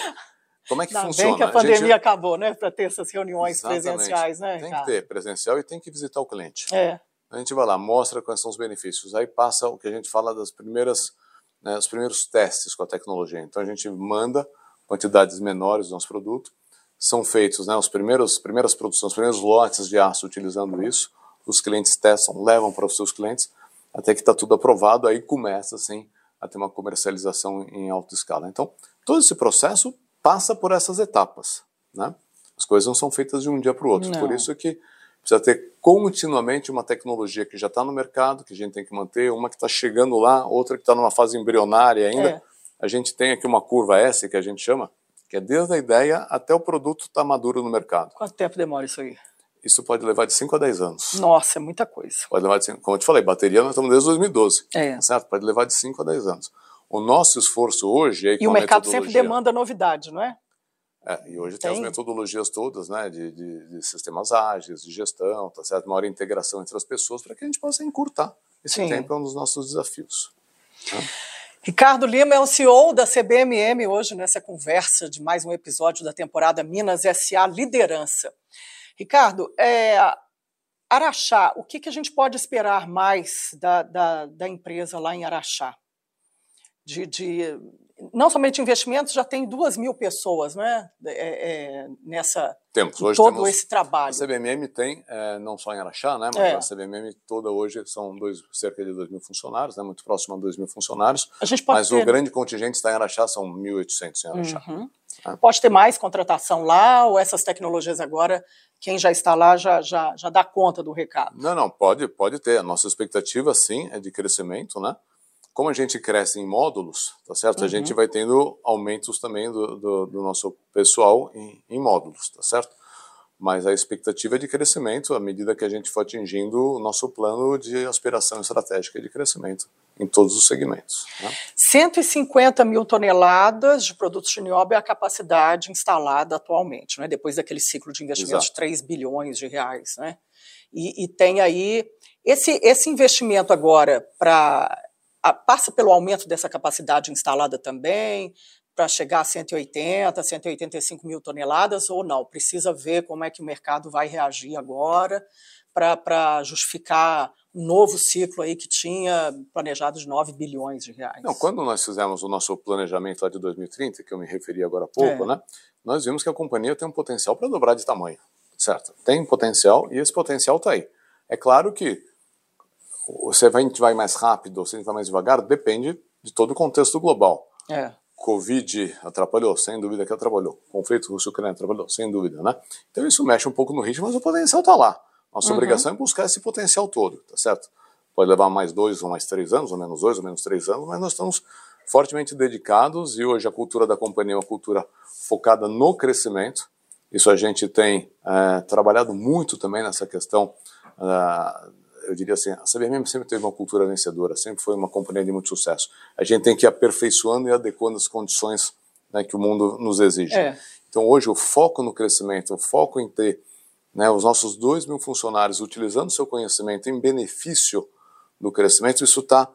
como é que não, funciona? Bem que a pandemia a gente... acabou, né, para ter essas reuniões Exatamente. presenciais, né? Tem que ter presencial e tem que visitar o cliente. É. A gente vai lá, mostra quais são os benefícios, aí passa o que a gente fala das primeiras, né, os primeiros testes com a tecnologia. Então a gente manda quantidades menores do nosso produto são feitos né, os primeiros primeiras produções, os primeiros lotes de aço utilizando isso, os clientes testam, levam para os seus clientes, até que está tudo aprovado, aí começa assim a ter uma comercialização em alta escala. Então, todo esse processo passa por essas etapas, né? As coisas não são feitas de um dia para o outro, não. por isso que precisa ter continuamente uma tecnologia que já está no mercado, que a gente tem que manter, uma que está chegando lá, outra que está numa fase embrionária ainda. É. A gente tem aqui uma curva S, que a gente chama, que é desde a ideia até o produto estar tá maduro no mercado. Quanto tempo demora isso aí? Isso pode levar de 5 a 10 anos. Nossa, é muita coisa. Pode levar de 5, como eu te falei, bateria nós estamos desde 2012. É. Certo? Pode levar de 5 a 10 anos. O nosso esforço hoje é E o mercado sempre demanda novidade, não é? É, e hoje tem. tem, as metodologias todas, né, de, de, de, sistemas ágeis, de gestão, tá certo? Maior integração entre as pessoas para que a gente possa encurtar esse Sim. tempo é um dos nossos desafios. Né? Ricardo Lima é o CEO da CBMM hoje nessa conversa de mais um episódio da temporada Minas SA Liderança. Ricardo, é, Araxá, o que, que a gente pode esperar mais da, da, da empresa lá em Araxá? De, de, não somente investimentos, já tem duas mil pessoas né, é, é, nessa temos, hoje todo temos, esse trabalho. A CBMM tem, é, não só em Araxá, né, mas É. a CBMM toda hoje são dois, cerca de 2 mil funcionários, né, muito próximo a 2 mil funcionários, A gente pode mas ter, o grande contingente está em Araxá, são 1.800 em Araxá. Uhum. Ah. Pode ter mais contratação lá ou essas tecnologias agora, quem já está lá já, já, já dá conta do recado? Não, não, pode, pode ter. A nossa expectativa, sim, é de crescimento, né? Como a gente cresce em módulos, tá certo? Uhum. A gente vai tendo aumentos também do, do, do nosso pessoal em, em módulos, tá certo? mas a expectativa é de crescimento à medida que a gente for atingindo o nosso plano de aspiração estratégica de crescimento em todos os segmentos. Né? 150 mil toneladas de produtos de nióbio é a capacidade instalada atualmente, né? depois daquele ciclo de investimento de 3 bilhões de reais. Né? E, e tem aí esse, esse investimento agora para passa pelo aumento dessa capacidade instalada também, para chegar a 180, 185 mil toneladas ou não? Precisa ver como é que o mercado vai reagir agora para justificar um novo ciclo aí que tinha planejado de 9 bilhões de reais. Não, quando nós fizemos o nosso planejamento lá de 2030, que eu me referi agora há pouco, é. né, nós vimos que a companhia tem um potencial para dobrar de tamanho, certo? Tem potencial e esse potencial está aí. É claro que você vai, vai mais rápido ou você vai mais devagar, depende de todo o contexto global. É. Covid atrapalhou, sem dúvida que atrapalhou. Conflito russo-ucraniano atrapalhou, sem dúvida, né? Então isso mexe um pouco no ritmo, mas o potencial está lá. Nossa uhum. obrigação é buscar esse potencial todo, tá certo? Pode levar mais dois ou mais três anos, ou menos dois ou menos três anos, mas nós estamos fortemente dedicados e hoje a cultura da companhia é uma cultura focada no crescimento. Isso a gente tem é, trabalhado muito também nessa questão uh, eu diria assim, a CBM sempre teve uma cultura vencedora, sempre foi uma companhia de muito sucesso. A gente tem que ir aperfeiçoando e adequando as condições né, que o mundo nos exige. É. Então hoje o foco no crescimento, o foco em ter né, os nossos dois mil funcionários utilizando seu conhecimento em benefício do crescimento, isso está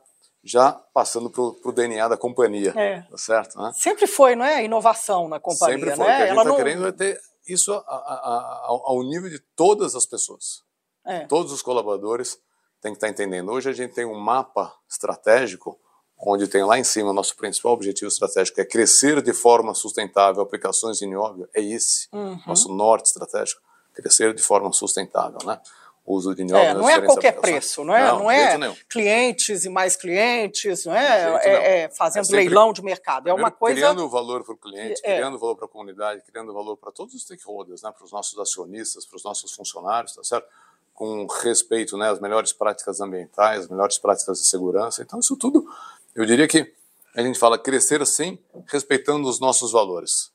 já passando para o DNA da companhia, é. tá certo? Né? Sempre foi, não é? Inovação na companhia, Sempre foi. Né? A gente está não... querendo é ter isso a, a, a, ao nível de todas as pessoas. É. Todos os colaboradores têm que estar entendendo. Hoje a gente tem um mapa estratégico onde tem lá em cima o nosso principal objetivo estratégico é crescer de forma sustentável aplicações de nióbio, é esse, uhum. nosso norte estratégico, crescer de forma sustentável, né? O uso de nióbio. É, não é qualquer preço, não é? Não, não é clientes e mais clientes, não é? É, é, fazendo é leilão de mercado, é uma coisa... Criando valor para o cliente, é. criando valor para a comunidade, criando valor para todos os stakeholders, né? Para os nossos acionistas, para os nossos funcionários, tá certo? Com respeito né, às melhores práticas ambientais, as melhores práticas de segurança. Então, isso tudo, eu diria que a gente fala crescer assim, respeitando os nossos valores.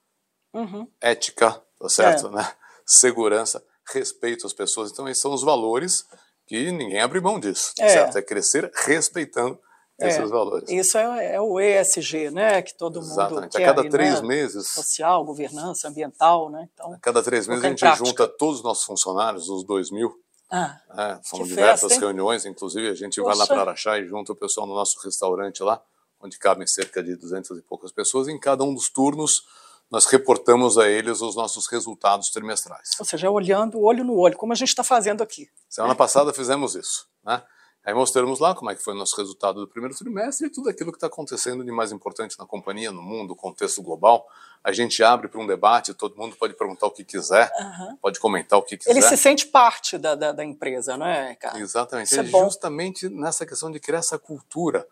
Uhum. Ética, tá certo? É. Né? Segurança, respeito às pessoas. Então, esses são os valores que ninguém abre mão disso, é. certo? É crescer respeitando é. esses valores. Isso é, é, o ESG, né? Que todo Exatamente. mundo quer. A cada aí, três né? meses. Social, governança, ambiental, né? Então, a cada três meses a gente prática. junta todos os nossos funcionários, os dois mil, ah, é, são diversas festa, reuniões, inclusive a gente Poxa. vai lá para Araxá e junta o pessoal no nosso restaurante lá, onde cabem cerca de 200 e poucas pessoas. E em cada um dos turnos nós reportamos a eles os nossos resultados trimestrais. Ou seja, olhando olho no olho, como a gente está fazendo aqui. Semana passada fizemos isso, né? Aí mostramos lá como é que foi o nosso resultado do primeiro trimestre e tudo aquilo que está acontecendo de mais importante na companhia, no mundo, contexto global. A gente abre para um debate, todo mundo pode perguntar o que quiser, uhum. pode comentar o que quiser. Ele se sente parte da, da, da empresa, não é, cara? Exatamente. É, é justamente nessa questão de criar essa cultura,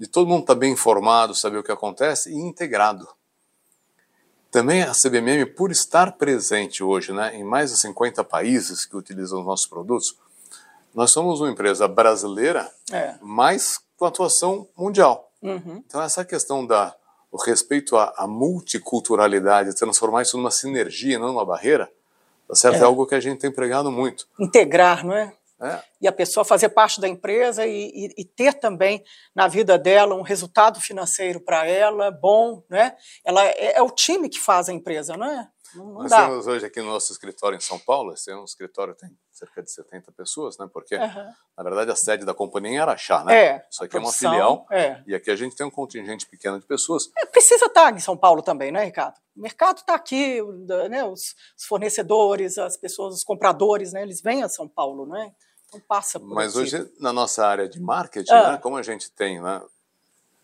de todo mundo estar tá bem informado, saber o que acontece e integrado. Também a CBMM, por estar presente hoje né, em mais de 50 países que utilizam os nossos produtos, nós somos uma empresa brasileira, é. mas com atuação mundial. Uhum. Então, essa questão da o respeito à, à, multiculturalidade, transformar isso numa sinergia, não numa barreira, tá certo? É. é algo que a gente tem pregado muito. Integrar, não é? É. E a pessoa fazer parte da empresa e, e, e ter também na vida dela um resultado financeiro para ela bom, né? Ela é, é, o time que faz a empresa, não é? Não, não Nós dá. temos hoje aqui no nosso escritório em São Paulo, esse é um escritório que tem cerca de 70 pessoas, né? Porque, uhum. na verdade, a sede da companhia é em Araxá, né? É, Isso aqui é uma filial. É. E aqui a gente tem um contingente pequeno de pessoas. É, precisa estar em São Paulo também, né, Ricardo? O mercado está aqui, né, os, os, fornecedores, as pessoas, os compradores, né, eles vêm a São Paulo, né? Então passa por Mas aqui. hoje, na nossa área de marketing, Ah. né, como a gente tem né,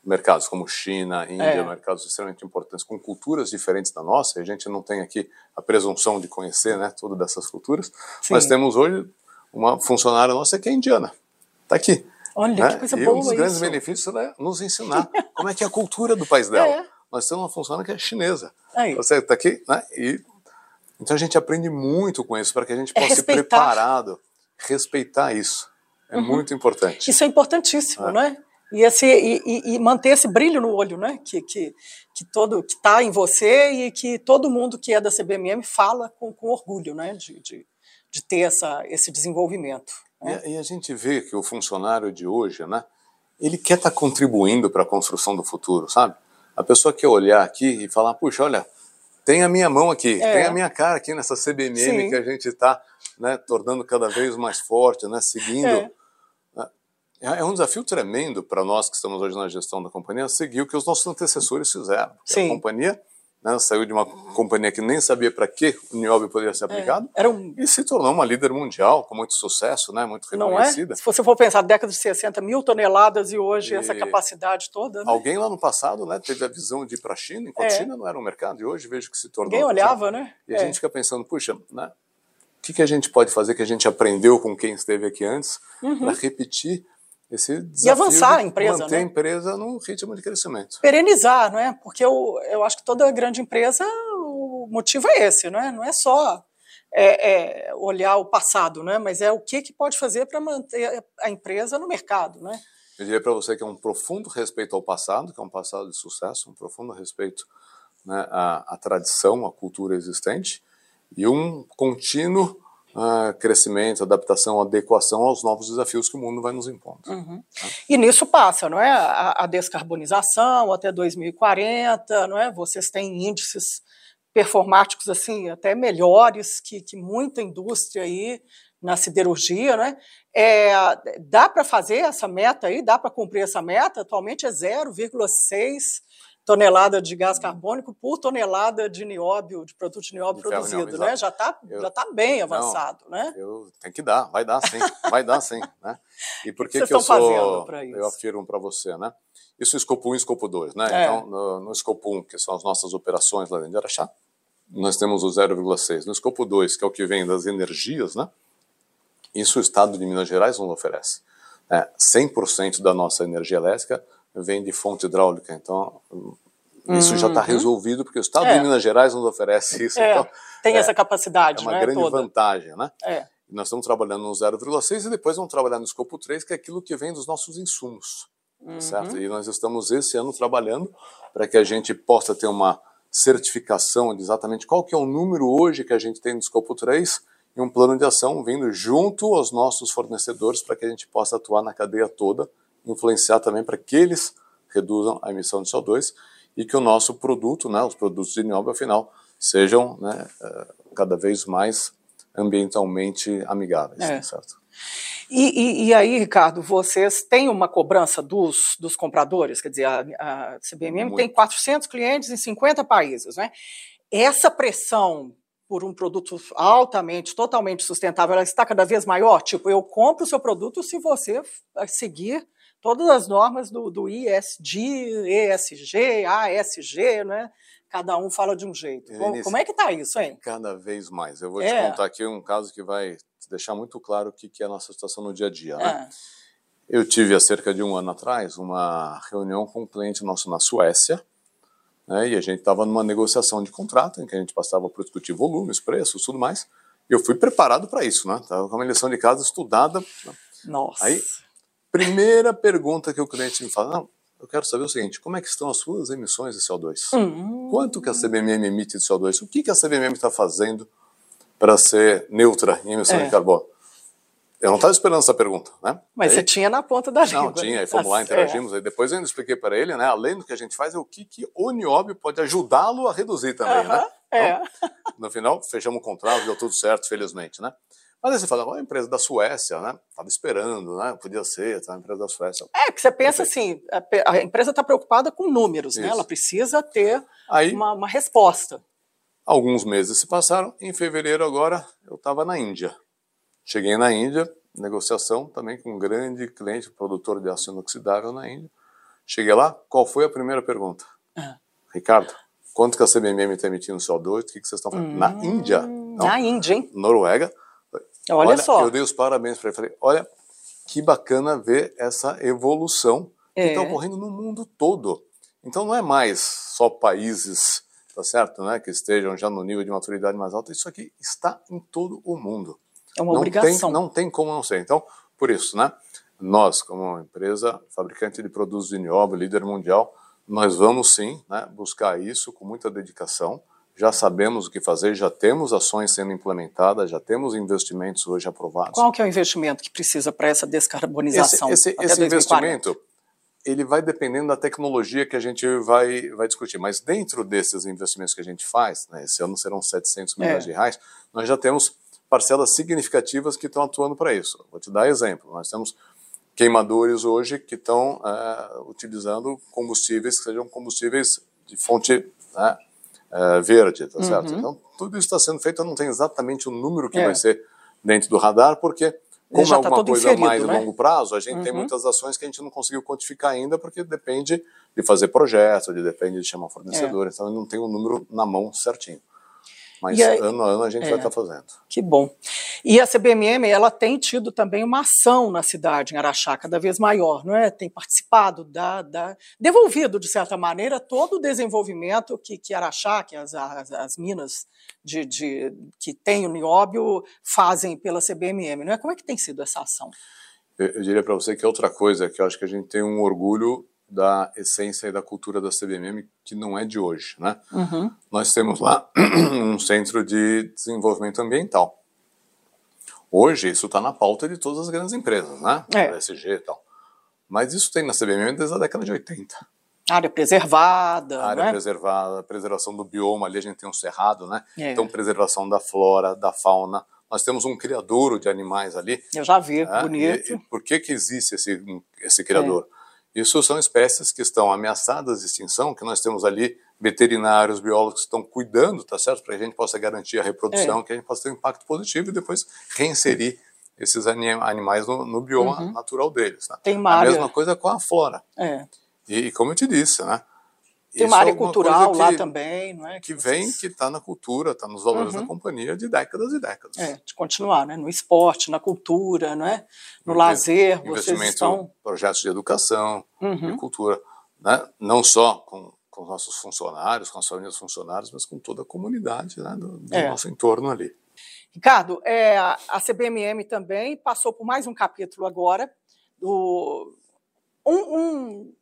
mercados como China, Índia, É. mercados extremamente importantes, com culturas diferentes da nossa, e a gente não tem aqui a presunção de conhecer né, todas dessas culturas, Sim. nós temos hoje uma funcionária nossa que é indiana. Está aqui. Olha, né? que coisa e boa um dos grandes isso. benefícios é nos ensinar como é que é a cultura do país dela. É. Nós temos uma funcionária que é chinesa. Aí. Você está aqui, né? E, então a gente aprende muito com isso para que a gente É possa respeitar. ir preparado, respeitar isso. É muito importante. Isso é importantíssimo, É. não é? E, esse, e, e, manter esse brilho no olho, né? Que, que, que todo que está em você e que todo mundo que é da CBMM fala com, com orgulho, né? De, de, de ter essa, esse desenvolvimento. Né? E, e, a gente vê que o funcionário de hoje, né? Ele quer estar tá contribuindo para a construção do futuro, sabe? A pessoa quer olhar aqui e falar, puxa, olha, tem a minha mão aqui, é. tem a minha cara aqui nessa CBMM Sim. que a gente está né, tornando cada vez mais forte, né, seguindo. É. É, é um desafio tremendo para nós que estamos hoje na gestão da companhia seguir o que os nossos antecessores fizeram. Sim. A companhia né, saiu de uma companhia que nem sabia para que o nióbio poderia ser é, aplicado é, um... e se tornou uma líder mundial com muito sucesso, né, muito reconhecida. Não é? Se você for pensar, década de 60, mil toneladas e hoje e... essa capacidade toda. Né? Alguém lá no passado né, teve a visão de ir para a China, enquanto a é. China não era um mercado, e hoje vejo que se tornou. Ninguém olhava, né? E a é. gente fica pensando, puxa, né, o que, que a gente pode fazer que a gente aprendeu com quem esteve aqui antes uhum. para repetir esse desafio e avançar a empresa, manter né? a empresa num ritmo de crescimento. Perenizar, não é? Porque eu, eu acho que toda grande empresa, o motivo é esse, não é? Não é só é, é olhar o passado, né? Mas é o que, que pode fazer para manter a empresa no mercado, né? Eu diria para você que é um profundo respeito ao passado, que é um passado de sucesso, um profundo respeito né, à, à tradição, à cultura existente, e um contínuo uh, crescimento, adaptação, adequação aos novos desafios que o mundo vai nos impondo. Uhum. E nisso passa, não é? A, a, descarbonização até 2040, não é? Vocês têm índices performáticos assim até melhores que, que muita indústria aí na siderurgia, né? É, dá para fazer essa meta aí? Dá para cumprir essa meta? Atualmente é 0,6 tonelada de gás carbônico por tonelada de nióbio, de produto de nióbio de produzido, nióbio, né? Já está já tá bem avançado, não, né? Eu, tem que dar, vai dar sim, vai dar sim, né? E por que, que, que eu sou, eu afirmo para você, né? Isso é escopo 1 e escopo 2, né? É. Então, no, no escopo 1, que são as nossas operações lá dentro de Araxá, nós temos o 0,6. No escopo 2, que é o que vem das energias, né? Isso o Estado de Minas Gerais nos oferece. É, 100% da nossa energia elétrica vem de fonte hidráulica. Então, isso uhum. já está resolvido, porque o Estado é. de Minas Gerais nos oferece isso. É. Então, Tem é, essa capacidade, É uma né, grande toda. vantagem, né? É. nós estamos trabalhando no 0,6 e depois vamos trabalhar no escopo 3, que é aquilo que vem dos nossos insumos. Tá uhum. Certo? E nós estamos esse ano trabalhando para que a gente possa ter uma certificação de exatamente qual que é o número hoje que a gente tem no escopo 3 e um plano de ação vindo junto aos nossos fornecedores para que a gente possa atuar na cadeia toda, influenciar também para que eles reduzam a emissão de CO2 e que o nosso produto, né, os produtos de nióbio, afinal, sejam né, eh, cada vez mais ambientalmente amigáveis, é. certo? E, e, e, aí, Ricardo, vocês têm uma cobrança dos, dos compradores? Quer dizer, a, a CBMM Muito. tem 400 clientes em 50 países, né? Essa pressão por um produto altamente, totalmente sustentável, ela está cada vez maior? Tipo, eu compro o seu produto se você seguir todas as normas do, do ISD, ESG, ASG, né? Cada um fala de um jeito. Como, como é que está isso, hein? Cada vez mais. Eu vou é. te contar aqui um caso que vai deixar muito claro o que, que é a nossa situação no dia a dia. Né? É. Eu tive há cerca de um ano atrás uma reunião com um cliente nosso na Suécia, né, e a gente estava numa negociação de contrato em que a gente passava por discutir volumes, preços, tudo mais. E eu fui preparado para isso, né? Estava com uma lição de casa estudada. Nossa. Aí Primeira pergunta que o cliente me fala, não, eu quero saber o seguinte, como é que estão as suas emissões de CO2? Uhum. Quanto que a CBMM emite de CO2? O que, que a CBMM está fazendo para ser neutra em emissão é. de carbono? Eu não estava esperando essa pergunta, né? Mas aí, você tinha na ponta da língua. Não, tinha. Aí fomos lá, interagimos. É. Aí depois eu ainda expliquei para ele, né? Além do que a gente faz, é o que, que o nióbio pode ajudá-lo a reduzir também, né? É. Então, no final, fechamos o contrato, deu tudo certo, felizmente, né? Mas aí você fala, a empresa da Suécia, né? Estava esperando, né? Podia ser, tá? a empresa da Suécia. É, que você pensa assim, a empresa está preocupada com números, Isso. né? Ela precisa ter aí, uma, uma resposta. Alguns meses se passaram, em fevereiro agora eu estava na Índia. Cheguei na Índia, negociação também com um grande cliente, produtor de aço inoxidável na Índia. Cheguei lá, qual foi a primeira pergunta? Ah. Ricardo, quanto que a CBMM está emitindo CO2? O que, que vocês estão fazendo? Hum, na Índia? Não, na Índia, hein? Noruega Olha, olha só. Eu dei os parabéns para ele. Falei, olha, que bacana ver essa evolução que está é. ocorrendo no mundo todo. Então não é mais só países, tá certo, né, que estejam já no nível de maturidade mais alto. Isso aqui está em todo o mundo. É uma não obrigação. Tem, não tem como não ser. Então, por isso, né, nós, como empresa fabricante de produtos de nióbio, líder mundial, nós vamos sim né, buscar isso com muita dedicação. Já sabemos o que fazer, já temos ações sendo implementadas, já temos investimentos hoje aprovados. Qual que é o investimento que precisa para essa descarbonização? Esse, esse, esse investimento ele vai dependendo da tecnologia que a gente vai, vai discutir. Mas dentro desses investimentos que a gente faz, né, esse ano serão 700 milhões é. de reais, nós já temos parcelas significativas que estão atuando para isso. Vou te dar exemplo. Nós temos queimadores hoje que estão é, utilizando combustíveis que sejam combustíveis de fonte né, é, verde, tá certo? Uhum. Então, tudo isso está sendo feito, eu não tenho exatamente o número que é. vai ser dentro do radar, porque como é tá alguma coisa inferido, mais né? longo prazo, a gente uhum. tem muitas ações que a gente não conseguiu quantificar ainda, porque depende de fazer projetos, de depende de chamar fornecedor, é. então eu não tenho o número na mão certinho. Mas ano a ano a gente é, vai estar tá fazendo. Que bom. E a CBMM, ela tem tido também uma ação na cidade, em Araxá, cada vez maior, não é? Tem participado, da, da devolvido, de certa maneira, todo o desenvolvimento que, que Araxá, que as, as, as minas de, de, que tem o nióbio, fazem pela CBMM, não é? Como é que tem sido essa ação? Eu, eu diria para você que é outra coisa que eu acho que a gente tem um orgulho da essência e da cultura da CBMM, que não é de hoje. Né? Uhum. Nós temos lá um centro de desenvolvimento ambiental. Hoje, isso está na pauta de todas as grandes empresas, né? É. SG e tal. Mas isso tem na CBMM desde a década de 80. Área preservada. Área né? preservada, preservação do bioma, ali a gente tem um cerrado, né? É. Então, preservação da flora, da fauna. Nós temos um criadouro de animais ali. Eu já vi, né? bonito. E, e por que, que existe esse, esse criador? É isso são espécies que estão ameaçadas de extinção, que nós temos ali veterinários, biólogos que estão cuidando, tá certo? Para que a gente possa garantir a reprodução, é. que a gente possa ter um impacto positivo e depois reinserir esses animais no, no bioma uhum. natural deles. Né? Tem uma a área... mesma coisa com a flora. É. E, e, como eu te disse, né? Tem uma área é cultural que, lá também, não é? Que, que vem, que está na cultura, está nos valores uhum. da companhia de décadas e décadas. É, de continuar, né? No esporte, na cultura, não é? No lazer, vocês estão... projetos de educação, uhum. de cultura, né? Não só com, com os nossos funcionários, com as famílias funcionários, mas com toda a comunidade né? do, do é. nosso entorno ali. Ricardo, é, a CBMM também passou por mais um capítulo agora do um, um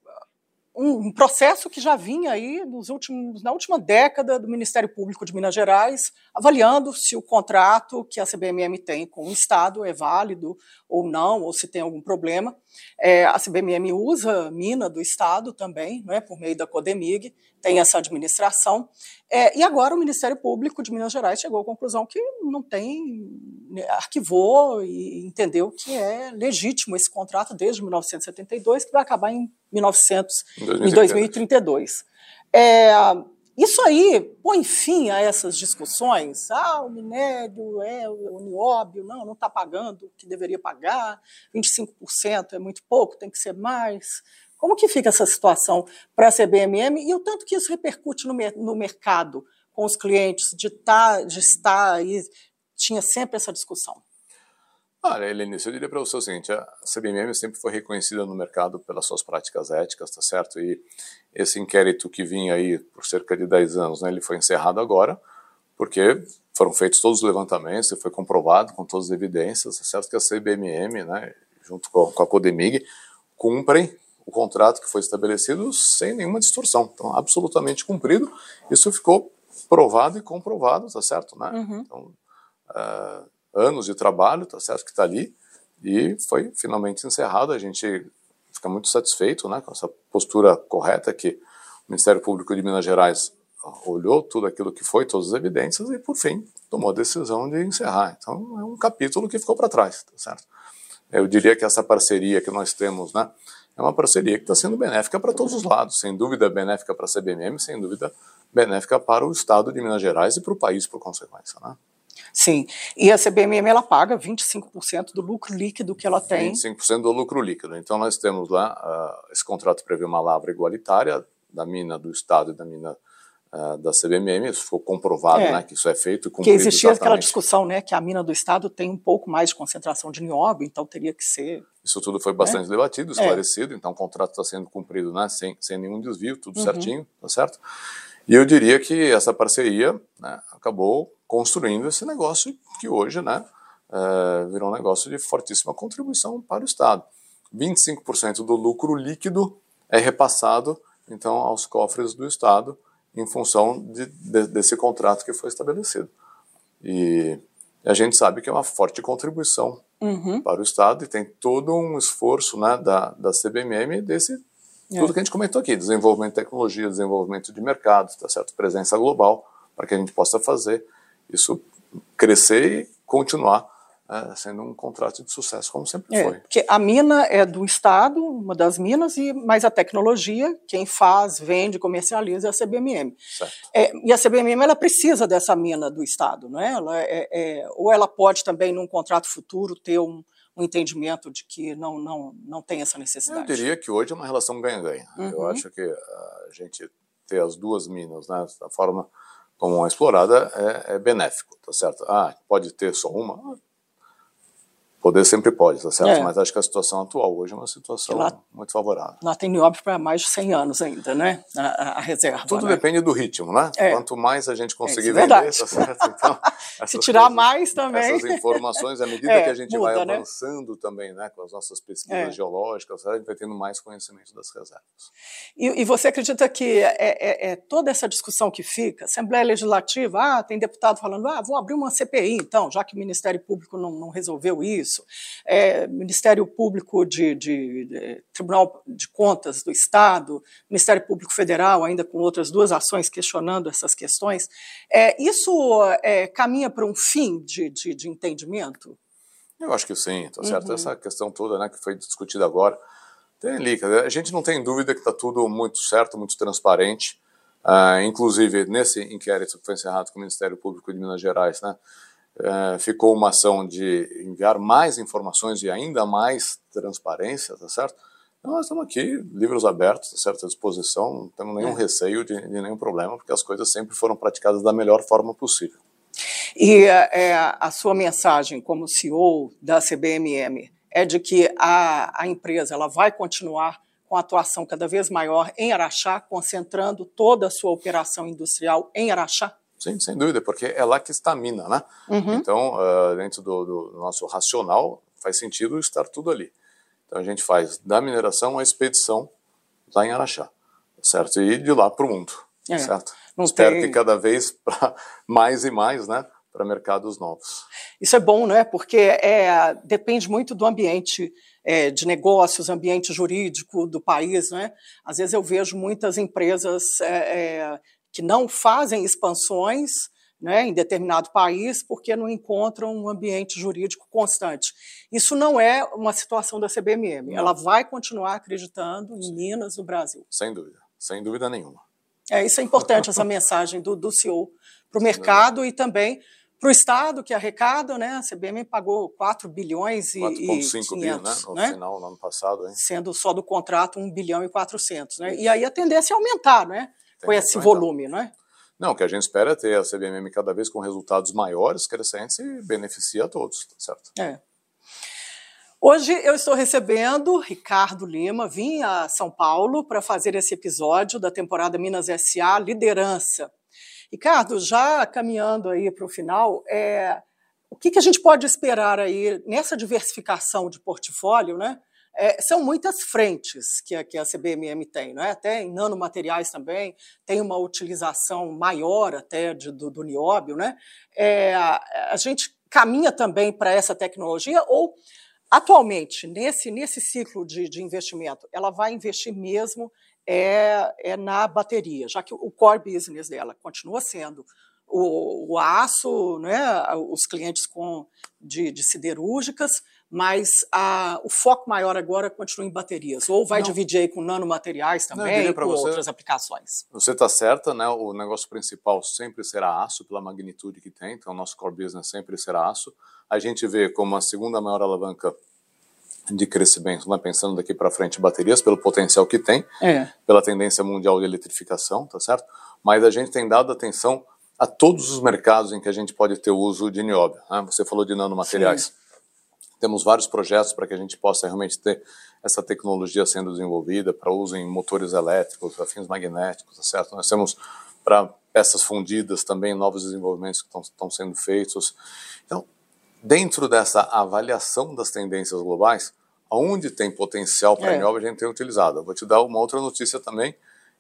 um processo que já vinha aí nos últimos, na última década do Ministério Público de Minas Gerais, avaliando se o contrato que a CBMM tem com o Estado é válido ou não, ou se tem algum problema. É, a CBMM usa mina do Estado também, não é, por meio da Codemig, tem essa administração. É, e agora o Ministério Público de Minas Gerais chegou à conclusão que não tem, né, arquivou e entendeu que é legítimo esse contrato desde 1972, que vai acabar em, 1900, em 2032. É, isso aí põe fim a essas discussões. Ah, o minério é o nióbio, não, não está pagando o que deveria pagar, 25% é muito pouco, tem que ser mais. Como que fica essa situação para a CBMM e o tanto que isso repercute no, no mercado com os clientes de, tá, de estar aí? Tinha sempre essa discussão. Olha, Helenice, eu diria para você o seguinte, a CBMM sempre foi reconhecida no mercado pelas suas práticas éticas, tá certo? E esse inquérito que vinha aí por cerca de 10 anos, né, ele foi encerrado agora, porque foram feitos todos os levantamentos e foi comprovado com todas as evidências, tá certo? Que a CBMM, né, junto com a Codemig, cumprem o contrato que foi estabelecido sem nenhuma distorção. Então, absolutamente cumprido. Isso ficou provado e comprovado, tá certo? Né? Uhum. Então, uh, anos de trabalho, tá certo, que está ali, e foi finalmente encerrado. A gente fica muito satisfeito né, com essa postura correta que o Ministério Público de Minas Gerais olhou tudo aquilo que foi, todas as evidências, e por fim tomou a decisão de encerrar. Então é um capítulo que ficou para trás, tá certo? Eu diria que essa parceria que nós temos, né, é uma parceria que está sendo benéfica para todos os lados, sem dúvida benéfica para a CBMM, sem dúvida benéfica para o Estado de Minas Gerais e para o país por consequência, né? Sim, e a CBMM ela paga 25% do lucro líquido que ela tem. 25% do lucro líquido. Então nós temos lá, uh, esse contrato prevê uma lavra igualitária da mina do Estado e da mina uh, da CBMM, isso ficou comprovado, é. né, que isso é feito e cumprido Que existia exatamente. aquela discussão, né, que a mina do Estado tem um pouco mais de concentração de nióbio, então teria que ser... Isso tudo foi bastante né? debatido, esclarecido, é. então o contrato está sendo cumprido, né, sem, sem nenhum desvio, tudo uhum. certinho, tá certo? E eu diria que essa parceria né, acabou construindo esse negócio que hoje né, é, virou um negócio de fortíssima contribuição para o Estado. 25% do lucro líquido é repassado então aos cofres do Estado em função de, de, desse contrato que foi estabelecido. E a gente sabe que é uma forte contribuição uhum. para o Estado e tem todo um esforço né, da, da CBMM desse é. tudo que a gente comentou aqui, desenvolvimento de tecnologia, desenvolvimento de mercado, tá certo? presença global, para que a gente possa fazer isso crescer e continuar sendo um contrato de sucesso, como sempre é, foi. Porque a mina é do Estado, uma das minas, e mas a tecnologia, quem faz, vende, comercializa é a CBMM. É, e a CBMM ela precisa dessa mina do Estado, não é? Ela é, é, ou ela pode também, num contrato futuro, ter um, um entendimento de que não, não, não tem essa necessidade. Eu diria que hoje é uma relação ganha-ganha. Uhum. Eu acho que a gente ter as duas minas, né, da forma como é explorada, é, é benéfico, tá certo? Ah, pode ter só uma? Poder sempre pode, tá certo? É. Mas acho que a situação atual hoje é uma situação lá, muito favorável. Lá tem nióbio para mais de 100 anos ainda, né? A, a reserva. Tudo né? depende do ritmo, né? É. Quanto mais a gente conseguir é, vender, tá certo? Então, Se tirar coisas, mais também. Essas informações, à medida é, que a gente muda, vai né? avançando né? também, né? Com as nossas pesquisas é. geológicas, a gente vai tendo mais conhecimento das reservas. E, e você acredita que é, toda essa discussão que fica, Assembleia Legislativa, ah, tem deputado falando, ah, vou abrir uma CPI, então, já que o Ministério Público não, não resolveu isso isso. É, Ministério Público de, de, de, Tribunal de Contas do Estado, Ministério Público Federal, ainda com outras duas ações questionando essas questões. É, isso é, caminha para um fim de, de, de, entendimento? Eu acho que sim, tá certo. Uhum. Essa questão toda né, que foi discutida agora, tem ali, a gente não tem dúvida que está tudo muito certo, muito transparente. Uh, inclusive, nesse inquérito que foi encerrado com o Ministério Público de Minas Gerais, né, é, ficou uma ação de enviar mais informações e ainda mais transparência, tá certo? Então, nós estamos aqui, livros abertos, tá certo, à disposição, não temos nenhum é. receio de, de, nenhum problema, porque as coisas sempre foram praticadas da melhor forma possível. E é, a sua mensagem como CEO da CBMM é de que a, a empresa ela vai continuar com atuação cada vez maior em Araxá, concentrando toda a sua operação industrial em Araxá? Sim, sem dúvida, porque é lá que está a mina, né? Uhum. Então, uh, dentro do, do, nosso racional, faz sentido estar tudo ali. Então, a gente faz da mineração a expedição lá em Araxá, certo? E de lá para o mundo, é. certo? Não Espero tem... que cada vez para mais e mais, né? Para mercados novos. Isso é bom, né? Porque é, depende muito do ambiente é, de negócios, ambiente jurídico do país, né? Às vezes eu vejo muitas empresas é, é que não fazem expansões né, em determinado país porque não encontram um ambiente jurídico constante. Isso não é uma situação da CBMM. Não. Ela vai continuar acreditando em Minas no Brasil. Sem dúvida, sem dúvida nenhuma. É, isso é importante, essa mensagem do, do CEO para o mercado e também para o Estado, que arrecada, né? A CBM pagou 4 bilhões e 4,5 bilhões, né? No né? final, no ano passado. Hein? Sendo só do contrato 1 bilhão e 400, né? E aí a tendência é aumentar, né? Com esse volume, não é? Não, o que a gente espera é ter a CBMM cada vez com resultados maiores, crescentes e beneficia a todos, tá certo? É. Hoje eu estou recebendo Ricardo Lima, vim a São Paulo para fazer esse episódio da temporada Minas SA Liderança. Ricardo, já caminhando aí para o final, é, o que, que a gente pode esperar aí nessa diversificação de portfólio, né? É, são muitas frentes que a, que a CBMM tem, né? até em nanomateriais também, tem uma utilização maior até de, do, do nióbio. Né? É, a, gente caminha também para essa tecnologia ou, atualmente, nesse, nesse ciclo de, de investimento, ela vai investir mesmo é, é na bateria, já que o core business dela continua sendo o, o aço, né, os clientes com, de, de siderúrgicas, mas a, o foco maior agora continua em baterias, ou vai Não. dividir aí com nanomateriais também, com outras aplicações. Você está certa, né? o negócio principal sempre será aço, pela magnitude que tem, então o nosso core business sempre será aço. A gente vê como a segunda maior alavanca de crescimento, né, pensando daqui para frente, baterias, pelo potencial que tem, é. pela tendência mundial de eletrificação, tá certo? Mas a gente tem dado atenção a todos os mercados em que a gente pode ter uso de nióbio. Né? Você falou de nanomateriais. Sim. Temos vários projetos para que a gente possa realmente ter essa tecnologia sendo desenvolvida para uso em motores elétricos, afins magnéticos, tá certo? Nós temos para peças fundidas também novos desenvolvimentos que estão sendo feitos. Então, dentro dessa avaliação das tendências globais, Onde tem potencial para É. a gente tem utilizado. Eu vou te dar uma outra notícia também,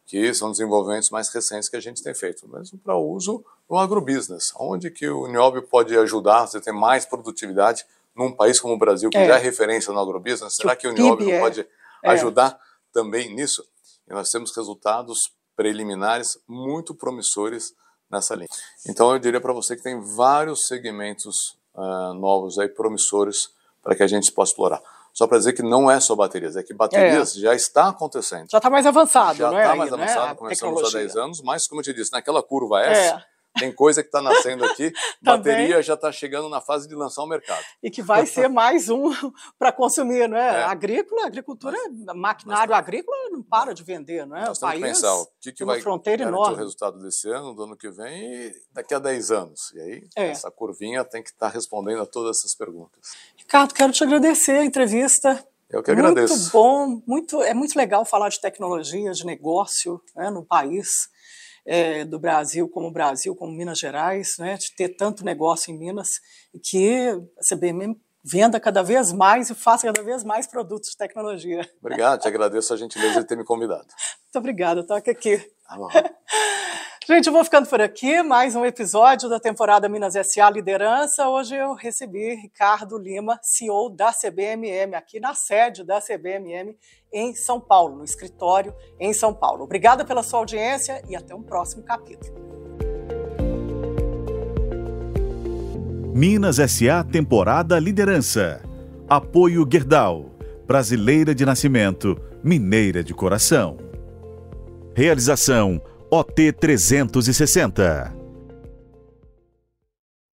que são desenvolvimentos mais recentes que a gente tem feito, mesmo para uso no agrobusiness. Onde que o Niobe pode ajudar você ter mais produtividade num país como o Brasil, que É. já é referência no agrobusiness? Será Que que o o Niobe PIB não é- pode é. ajudar também nisso? E nós temos resultados preliminares muito promissores nessa linha. Então eu diria para você que tem vários segmentos ah, novos aí promissores para que a gente possa explorar. Só para dizer que não é só baterias, é que baterias já está acontecendo. Já está mais avançado, Já não é? está aí, mais né? avançado, A começamos há tecnologia. 10 anos, mas como eu te disse, naquela curva S, É. tem coisa que está nascendo aqui, Também. bateria já está chegando na fase de lançar ao mercado. E que vai ser mais um para consumir, não é? É. Agrícola, agricultura, maquinário agrícola não para de vender, não é? Nós o temos que país pensar o que, que vai fronteira enorme. o resultado desse ano, do ano que vem e daqui a 10 anos. E aí, É. essa curvinha tem que estar respondendo a todas essas perguntas. Ricardo, quero te agradecer a entrevista. Eu que agradeço. Muito bom, muito, é muito legal falar de tecnologia, de negócio né, no país é, do Brasil, como o Brasil, como Minas Gerais, né, de ter tanto negócio em Minas que a CBM venda cada vez mais e faça cada vez mais produtos de tecnologia. Obrigado, te agradeço a gentileza de ter me convidado. Muito obrigada, toca aqui. Tá bom. Gente, eu vou ficando por aqui. Mais um episódio da temporada Minas SA Liderança. Hoje eu recebi Ricardo Lima, CEO da CBMM, aqui na sede da CBMM em São Paulo, no escritório em São Paulo. Obrigada pela sua audiência e até um próximo capítulo. Minas SA Temporada Liderança. Apoio Gerdau. Brasileira de nascimento, mineira de coração. Realização OT 360.